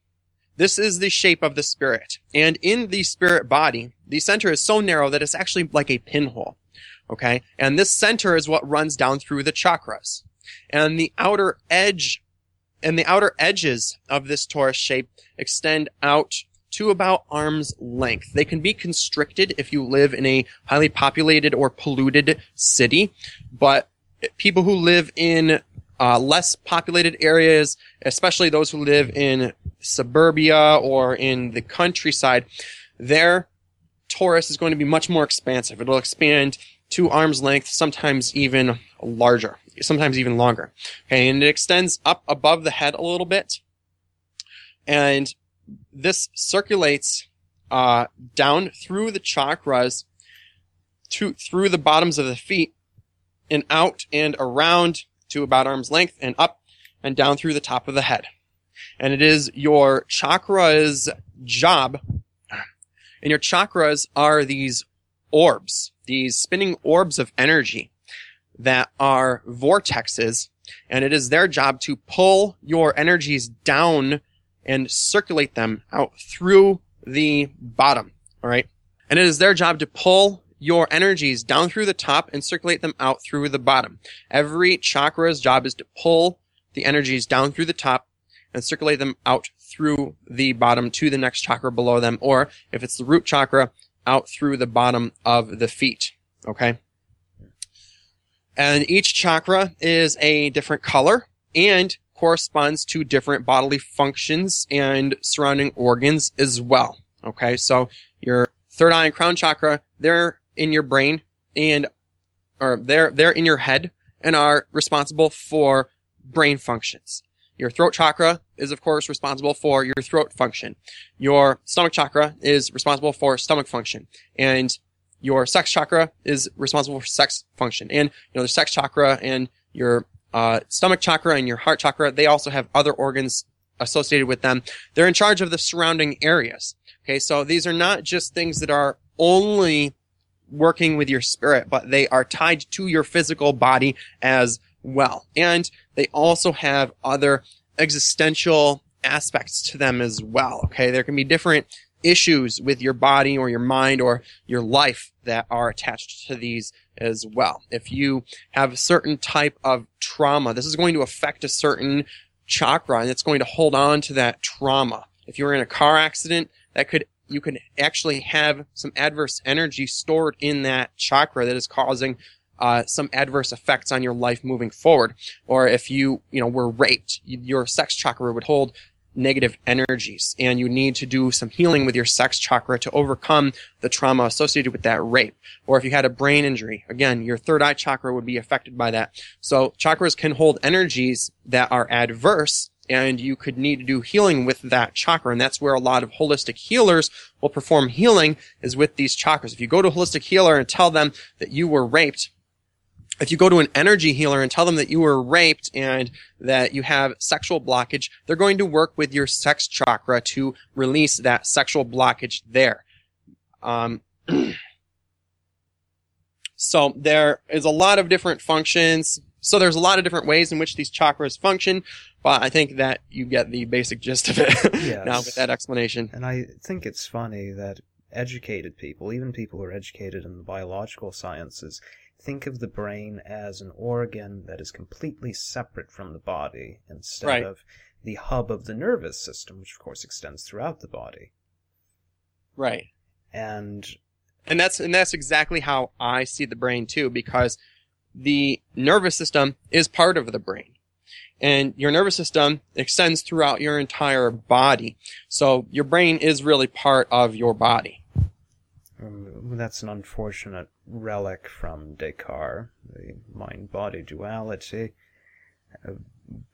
This is the shape of the spirit. And in the spirit body, the center is so narrow that it's actually like a pinhole. Okay. And this center is what runs down through the chakras. And the outer edge and the outer edges of this torus shape extend out to about arm's length. They can be constricted if you live in a highly populated or polluted city, but people who live in uh, less populated areas, especially those who live in suburbia or in the countryside, their torus is going to be much more expansive. It'll expand to arm's length, sometimes even larger, sometimes even longer. Okay, and it extends up above the head a little bit. And this circulates uh, down through the chakras to through the bottoms of the feet and out and around to about arm's length and up and down through the top of the head. And it is your chakra's job. And your chakras are these orbs, these spinning orbs of energy that are vortexes. And it is their job to pull your energies down and circulate them out through the bottom. All right. And it is their job to pull your energies down through the top and circulate them out through the bottom. Every chakra's job is to pull the energies down through the top and circulate them out through the bottom to the next chakra below them, or if it's the root chakra, out through the bottom of the feet. Okay. And each chakra is a different color and corresponds to different bodily functions and surrounding organs as well. Okay. So your third eye and crown chakra, they're in your brain and, or they're, they're in your head and are responsible for brain functions. Your throat chakra is of course responsible for your throat function. Your stomach chakra is responsible for stomach function. And your sex chakra is responsible for sex function. And, you know, the sex chakra and your uh, stomach chakra and your heart chakra, they also have other organs associated with them. They're in charge of the surrounding areas. Okay, so these are not just things that are only working with your spirit, but they are tied to your physical body as well. And they also have other existential aspects to them as well. Okay, there can be different issues with your body or your mind or your life that are attached to these as well. If you have a certain type of trauma, this is going to affect a certain chakra and it's going to hold on to that trauma. If you're in a car accident, that could you could actually have some adverse energy stored in that chakra that is causing uh, some adverse effects on your life moving forward. Or if you, you know, were raped, your sex chakra would hold negative energies and you need to do some healing with your sex chakra to overcome the trauma associated with that rape. Or if you had a brain injury, again, your third eye chakra would be affected by that. So chakras can hold energies that are adverse and you could need to do healing with that chakra. And that's where a lot of holistic healers will perform healing is with these chakras. If you go to a holistic healer and tell them that you were raped, if you go to an energy healer and tell them that you were raped and that you have sexual blockage, they're going to work with your sex chakra to release that sexual blockage there. Um, so there is a lot of different functions. So there's a lot of different ways in which these chakras function, but I think that you get the basic gist of it Yes. now with that explanation. And I think it's funny that educated people, even people who are educated in the biological sciences, think of the brain as an organ that is completely separate from the body instead Right. of the hub of the nervous system, which of course extends throughout the body. Right. And And that's and that's exactly how I see the brain too, because the nervous system is part of the brain. And your nervous system extends throughout your entire body. So your brain is really part of your body. um, that's an unfortunate relic from Descartes, the mind body duality. Uh,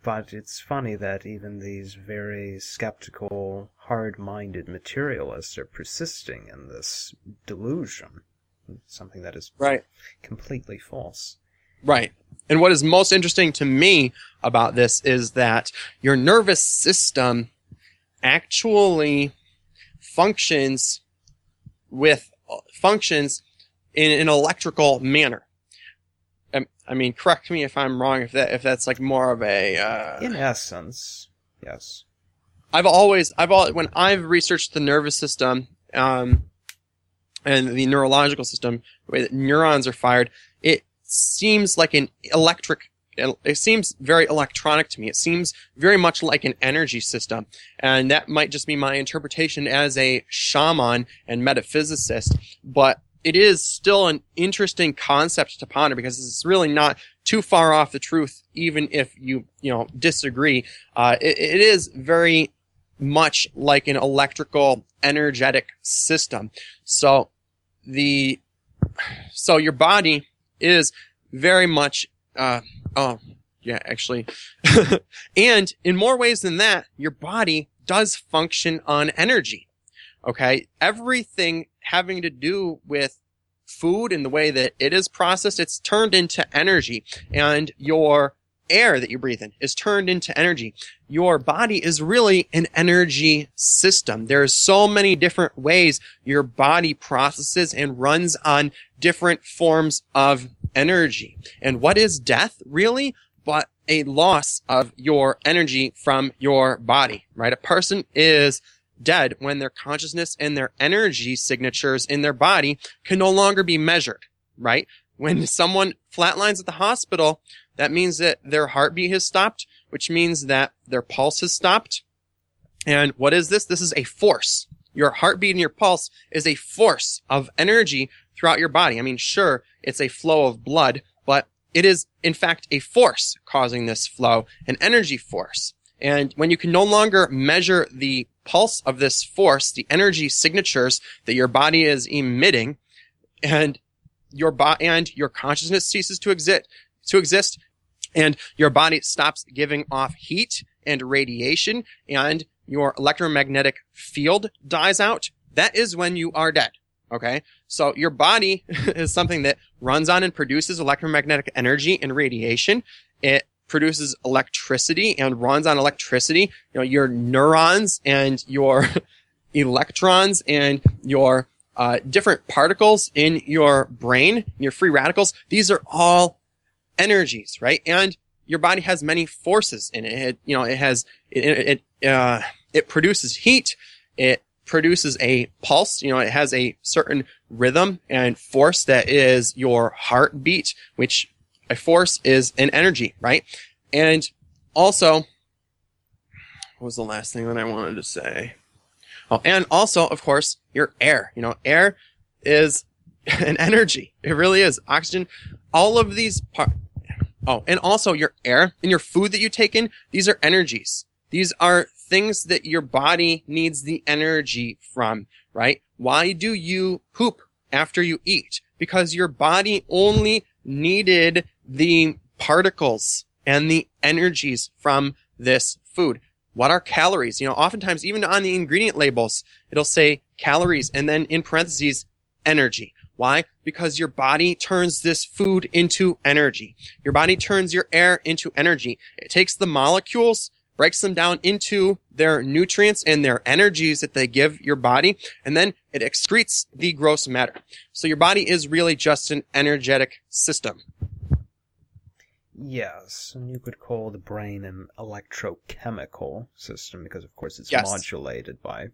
but it's funny that even these very skeptical, hard minded materialists are persisting in this delusion. Something that is Right. completely false. Right. And what is most interesting to me about this is that your nervous system actually functions with functions in an electrical manner. Um, I mean, correct me if I'm wrong. If that if that's like more of a uh, In essence, yes. I've always, I've all, when I've researched the nervous system, um, and the neurological system, the way that neurons are fired, seems like an electric it seems very electronic to me. It seems very much like an energy system. And that might just be my interpretation as a shaman and metaphysicist. But it is still an interesting concept to ponder because it's really not too far off the truth, even if you, you know, disagree. Uh, it, it is very much like an electrical energetic system. So the, so your body is very much, uh, oh, yeah, actually. and in more ways than that, your body does function on energy. Okay. Everything having to do with food and the way that it is processed, it's turned into energy. And your air that you breathe in is turned into energy. Your body is really an energy system. There's so many different ways your body processes and runs on different forms of energy. And what is death really? But a loss of your energy from your body, right? A person is dead when their consciousness and their energy signatures in their body can no longer be measured, right? When someone flatlines at the hospital, that means that their heartbeat has stopped, which means that their pulse has stopped. And what is this? This is a force. Your heartbeat and your pulse is a force of energy throughout your body. I mean, sure, it's a flow of blood, but it is in fact a force causing this flow, an energy force. And when you can no longer measure the pulse of this force, the energy signatures that your body is emitting, and your body and your consciousness ceases to exist, to exist, and your body stops giving off heat and radiation, and your electromagnetic field dies out, that is when you are dead. Okay. So your body is something that runs on and produces electromagnetic energy and radiation. It produces electricity and runs on electricity. You know, your neurons and your electrons and your uh, different particles in your brain, your free radicals, these are all energies, right? And your body has many forces in it. it you know, it has, it, it, uh, it produces heat. It produces a pulse. You know, it has a certain rhythm and force that is your heartbeat, which a force is an energy, right? And also, what was the last thing that I wanted to say? Oh, and also, of course, your air. You know, air is an energy. It really is. Oxygen, all of these par- Oh, and also your air and your food that you take in, these are energies. These are things that your body needs the energy from, right? Why do you poop after you eat? Because your body only needed the particles and the energies from this food. What are calories? You know, oftentimes even on the ingredient labels, it'll say calories and then in parentheses, energy. Why? Because your body turns this food into energy. Your body turns your air into energy. It takes the molecules, breaks them down into their nutrients and their energies that they give your body, and then it excretes the gross matter. So your body is really just an energetic system. Yes, and you could call the brain an electrochemical system because, of course, it's Yes. modulated by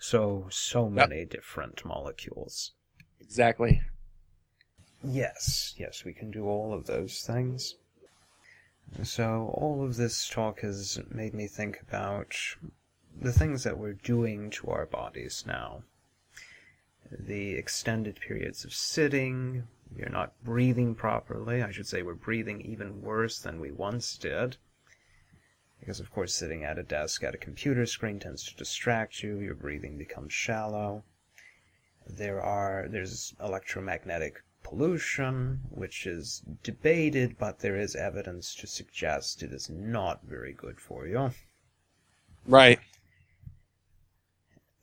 so so many different molecules. Exactly. Yes, yes, we can do all of those things. So, all of this talk has made me think about the things that we're doing to our bodies now. The extended periods of sitting, we're not breathing properly. I should say we're breathing even worse than we once did. Because, of course, sitting at a desk at a computer screen tends to distract you, your breathing becomes shallow. There are, there's electromagnetic pollution, which is debated, but there is evidence to suggest it is not very good for you. Right.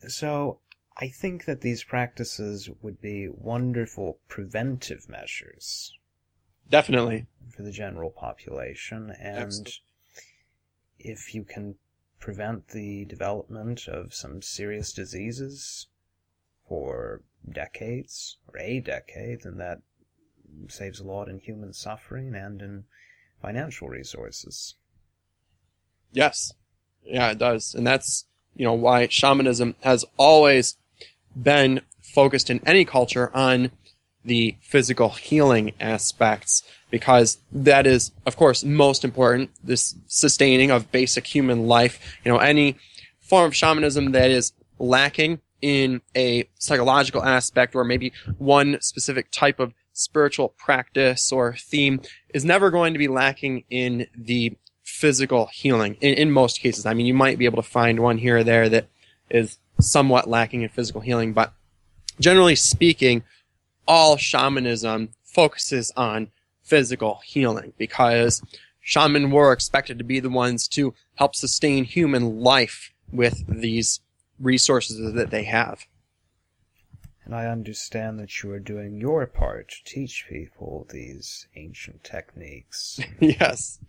So, I think that these practices would be wonderful preventive measures Definitely. for the general population, and if you can prevent the development of some serious diseases for decades or a decade, then that saves a lot in human suffering and in financial resources. Yes. Yeah, it does. And that's, you know, why shamanism has always been focused in any culture on the physical healing aspects because that is, of course, most important. This sustaining of basic human life. You know, any form of shamanism that is lacking in a psychological aspect or maybe one specific type of spiritual practice or theme is never going to be lacking in the physical healing in, in most cases. I mean, you might be able to find one here or there that is somewhat lacking in physical healing, but generally speaking, all shamanism focuses on physical healing because shaman were expected to be the ones to help sustain human life with these resources that they have. And I understand that you are doing your part to teach people these ancient techniques. yes.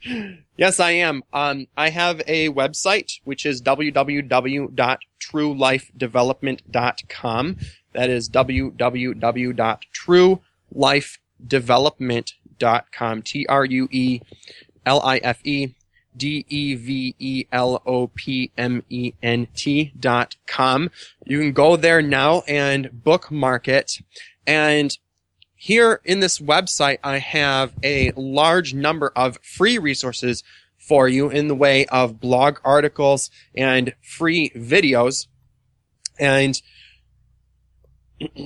Yes, I am. Um, I have a website, which is www.truelifedevelopment.com. That is www.truelifedevelopment.com. T-R-U-E L-I-F-E D-E-V-E-L-O-P-M-E-N-T dot com. You can go there now and bookmark it. And here in this website, I have a large number of free resources for you in the way of blog articles and free videos. And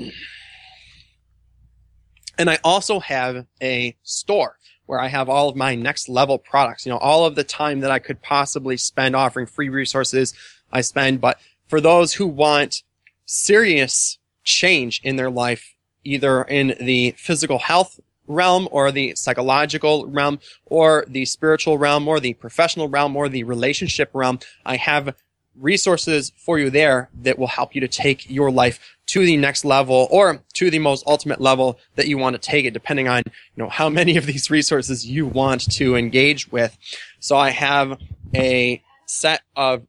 and I also have a store where I have all of my next level products. You know, all of the time that I could possibly spend offering free resources, I spend. But for those who want serious change in their life, either in the physical health realm or the psychological realm or the spiritual realm or the professional realm or the relationship realm, I have resources for you there that will help you to take your life to the next level or to the most ultimate level that you want to take it depending on you know how many of these resources you want to engage with. So i have a set of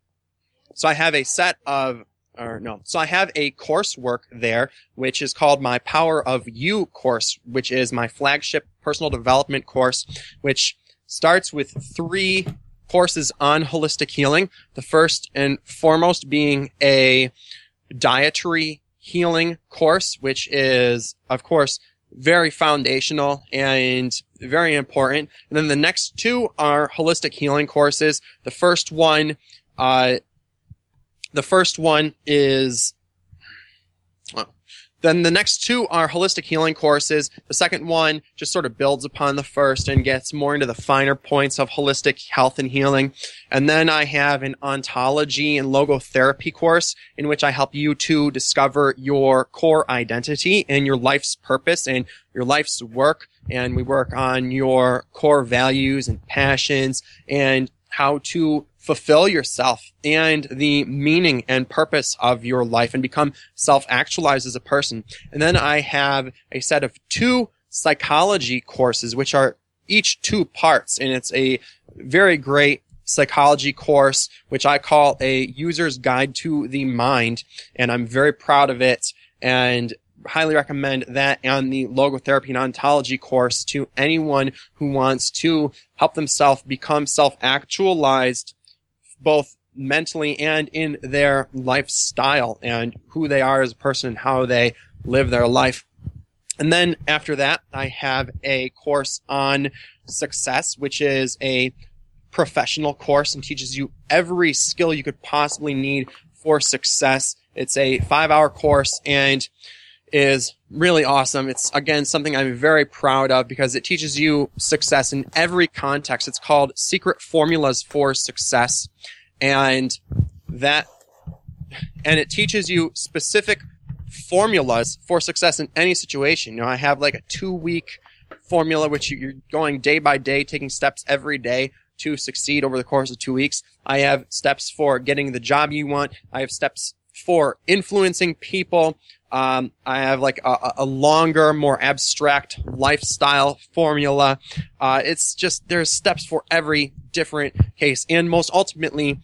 so i have a set of or no so i have a coursework there which is called my power of you course which is my flagship personal development course which starts with three courses on holistic healing. The first and foremost being a dietary healing course, which is, of course, very foundational and very important. And then the next two are holistic healing courses. The first one, uh, the first one is then the next two are holistic healing courses. The second one just sort of builds upon the first and gets more into the finer points of holistic health and healing. And then I have an ontology and logotherapy course in which I help you to discover your core identity and your life's purpose and your life's work. And we work on your core values and passions and how to fulfill yourself and the meaning and purpose of your life and become self-actualized as a person. And then I have a set of two psychology courses, which are each two parts. And it's a very great psychology course, which I call a user's guide to the mind. And I'm very proud of it and highly recommend that and the logotherapy and ontology course to anyone who wants to help themselves become self-actualized both mentally and in their lifestyle and who they are as a person and how they live their life. And then after that, I have a course on success, which is a professional course and teaches you every skill you could possibly need for success. It's a five hour course and is really awesome. It's again something I'm very proud of because it teaches you success in every context. It's called Secret Formulas for Success. And that, and it teaches you specific formulas for success in any situation. You know, I have like a two week formula, which you're going day by day, taking steps every day to succeed over the course of two weeks. I have steps for getting the job you want. I have steps for influencing people. Um, I have like a, a, longer, more abstract lifestyle formula. Uh, it's just there's steps for every different case, and most ultimately,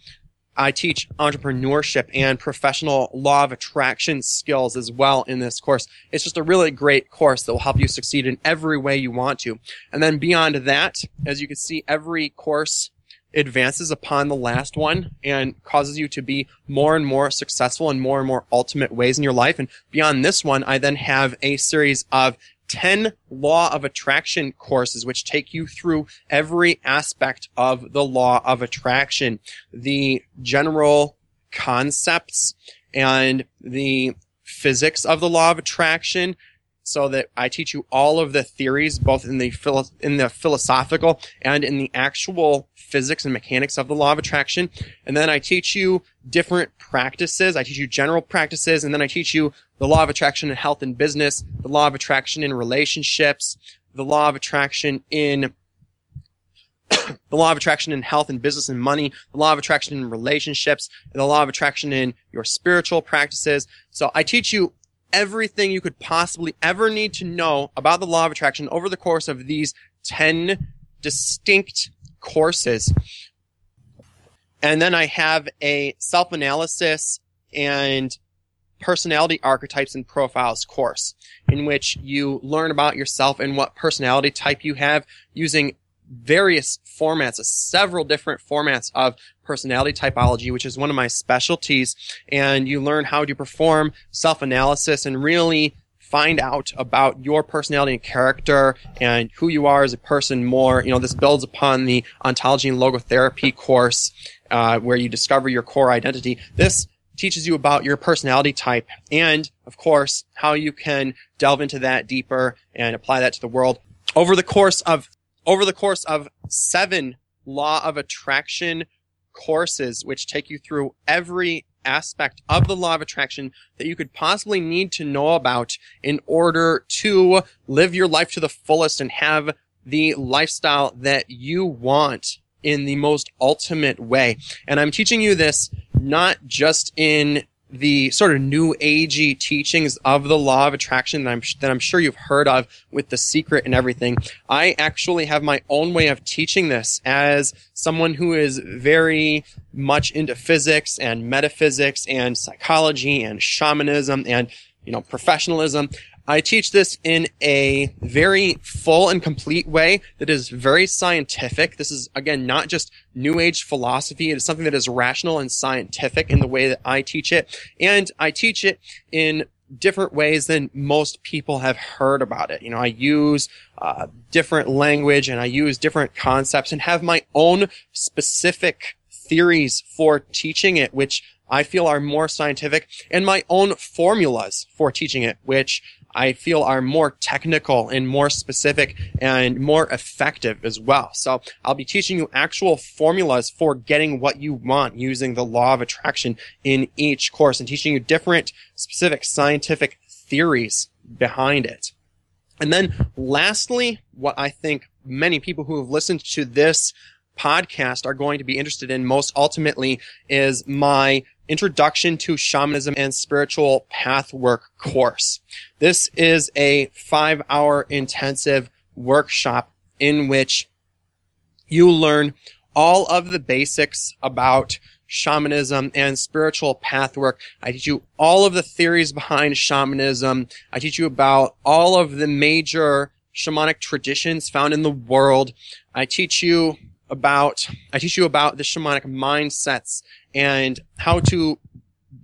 I teach entrepreneurship and professional law of attraction skills as well in this course. It's just a really great course that will help you succeed in every way you want to. And then beyond that, as you can see, every course advances upon the last one and causes you to be more and more successful in more and more ultimate ways in your life. And beyond this one, I then have a series of 10 law of attraction courses, which take you through every aspect of the law of attraction, the general concepts and the physics of the law of attraction, so that I teach you all of the theories, both in the philo- in the philosophical and in the actual physics and mechanics of the law of attraction. And then I teach you different practices. I teach you general practices, and then I teach you the law of attraction in health and business, the law of attraction in relationships, the law of attraction in the law of attraction in health and business and money, the law of attraction in relationships, the law of attraction in your spiritual practices. So I teach you everything you could possibly ever need to know about the law of attraction over the course of these 10 distinct courses. And then I have a self-analysis and personality archetypes and profiles course in which you learn about yourself and what personality type you have using various formats, several different formats of personality typology, which is one of my specialties. And you learn how to perform self-analysis and really find out about your personality and character and who you are as a person more. You know, this builds upon the ontology and logotherapy course, uh, where you discover your core identity. This teaches you about your personality type and, of course, how you can delve into that deeper and apply that to the world. Over the course of over the course of seven law of attraction courses, which take you through every aspect of the law of attraction that you could possibly need to know about in order to live your life to the fullest and have the lifestyle that you want in the most ultimate way. And I'm teaching you this not just in the sort of new agey teachings of the law of attraction that I'm that I'm sure you've heard of with the secret and everything. I actually have my own way of teaching this as someone who is very much into physics and metaphysics and psychology and shamanism and you know professionalism. I teach this in a very full and complete way that is very scientific. This is, again, not just new age philosophy. It is something that is rational and scientific in the way that I teach it. And I teach it in different ways than most people have heard about it. You know, I use uh, different language and I use different concepts and have my own specific theories for teaching it, which I feel are more scientific and my own formulas for teaching it, which I feel are more technical and more specific and more effective as well. So I'll be teaching you actual formulas for getting what you want using the law of attraction in each course and teaching you different specific scientific theories behind it. And then lastly, what I think many people who have listened to this podcast are going to be interested in most ultimately is my Introduction to Shamanism and Spiritual Pathwork course. This is a five hour intensive workshop in which you learn all of the basics about shamanism and spiritual pathwork. I teach you all of the theories behind shamanism. I teach you about all of the major shamanic traditions found in the world. I teach you about, I teach you about the shamanic mindsets and how to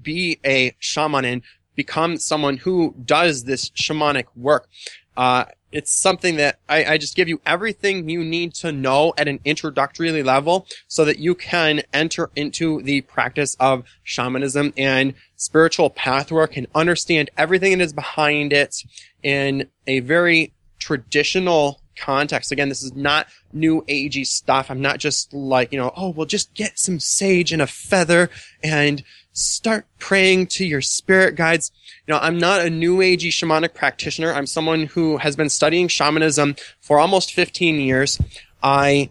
be a shaman and become someone who does this shamanic work. Uh, it's something that I, I, just give you everything you need to know at an introductory level so that you can enter into the practice of shamanism and spiritual pathwork and understand everything that is behind it in a very traditional context. Again, this is not new agey stuff. I'm not just like, you know, oh, well, just get some sage and a feather and start praying to your spirit guides. You know, I'm not a new agey shamanic practitioner. I'm someone who has been studying shamanism for almost 15 years. I,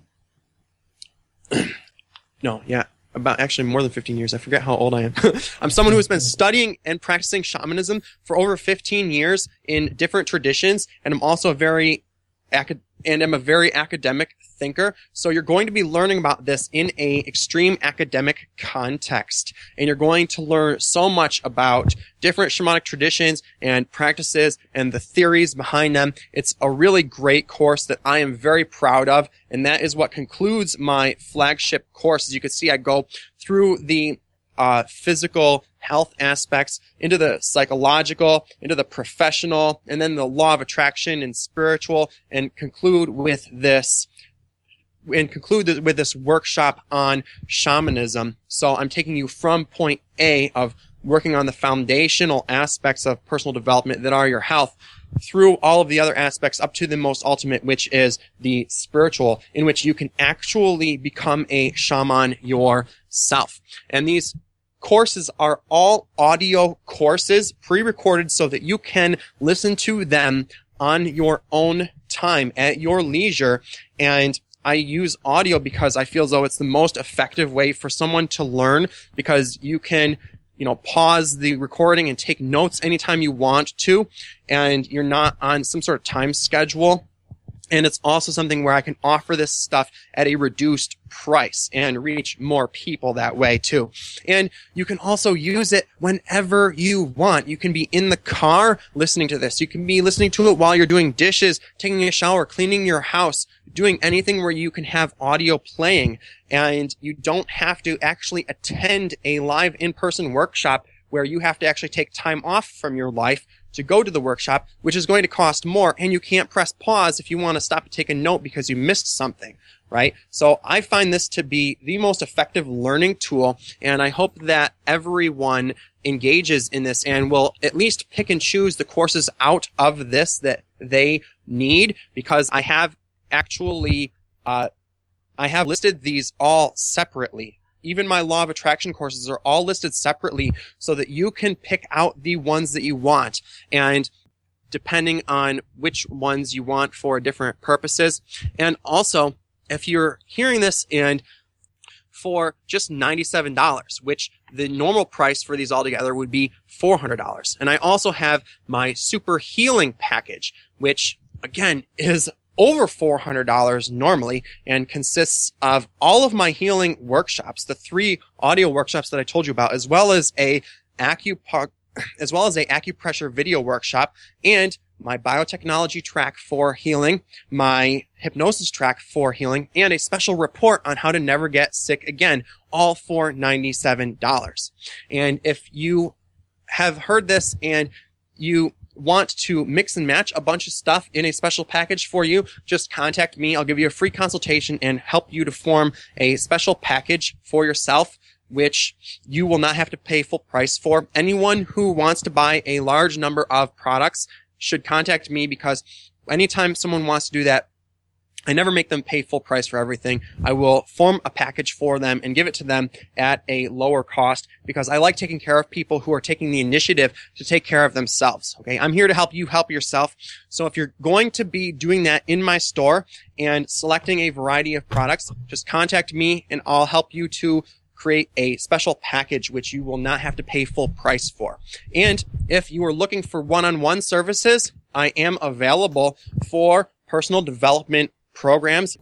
no, yeah, about actually more than 15 years. I forget how old I am. I'm someone who has been studying and practicing shamanism for over 15 years in different traditions. And I'm also a very acad- and am a very academic thinker. So you're going to be learning about this in a extreme academic context. And you're going to learn so much about different shamanic traditions and practices and the theories behind them. It's a really great course that I am very proud of. And that is what concludes my flagship course. As you can see, I go through the uh, physical health aspects into the psychological, into the professional, and then the law of attraction and spiritual, and conclude with this and conclude with this workshop on shamanism. So I'm taking you from point A of working on the foundational aspects of personal development that are your health through all of the other aspects up to the most ultimate, which is the spiritual, in which you can actually become a shaman yourself. And these courses are all audio courses pre-recorded so that you can listen to them on your own time at your leisure. And I use audio because I feel as though it's the most effective way for someone to learn because you can you know, pause the recording and take notes anytime you want to, and you're not on some sort of time schedule. And it's also something where I can offer this stuff at a reduced price and reach more people that way too. And you can also use it whenever you want. You can be in the car listening to this. You can be listening to it while you're doing dishes, taking a shower, cleaning your house, doing anything where you can have audio playing and you don't have to actually attend a live in-person workshop where you have to actually take time off from your life to go to the workshop, which is going to cost more, and you can't press pause if you want to stop and take a note because you missed something, right? So I find this to be the most effective learning tool, and I hope that everyone engages in this and will at least pick and choose the courses out of this that they need because I have actually, uh, I have listed these all separately even my law of attraction courses are all listed separately so that you can pick out the ones that you want. And depending on which ones you want for different purposes. And also, if you're hearing this and for just $97, which the normal price for these altogether would be $400. And I also have my super healing package, which again is over $400 normally and consists of all of my healing workshops, the three audio workshops that I told you about, as well as a acupu- as well as a acupressure video workshop and my biotechnology track for healing, my hypnosis track for healing, and a special report on how to never get sick again, all for $97. And if you have heard this and you want to mix and match a bunch of stuff in a special package for you, just contact me. I'll give you a free consultation and help you to form a special package for yourself which you will not have to pay full price for. Anyone who wants to buy a large number of products should contact me because anytime someone wants to do that, I never make them pay full price for everything. I will form a package for them and give it to them at a lower cost because I like taking care of people who are taking the initiative to take care of themselves. Okay. I'm here to help you help yourself. So if you're going to be doing that in my store and selecting a variety of products, just contact me and I'll help you to create a special package which you will not have to pay full price for. And if you are looking for one-on-one services, I am available for personal development programs.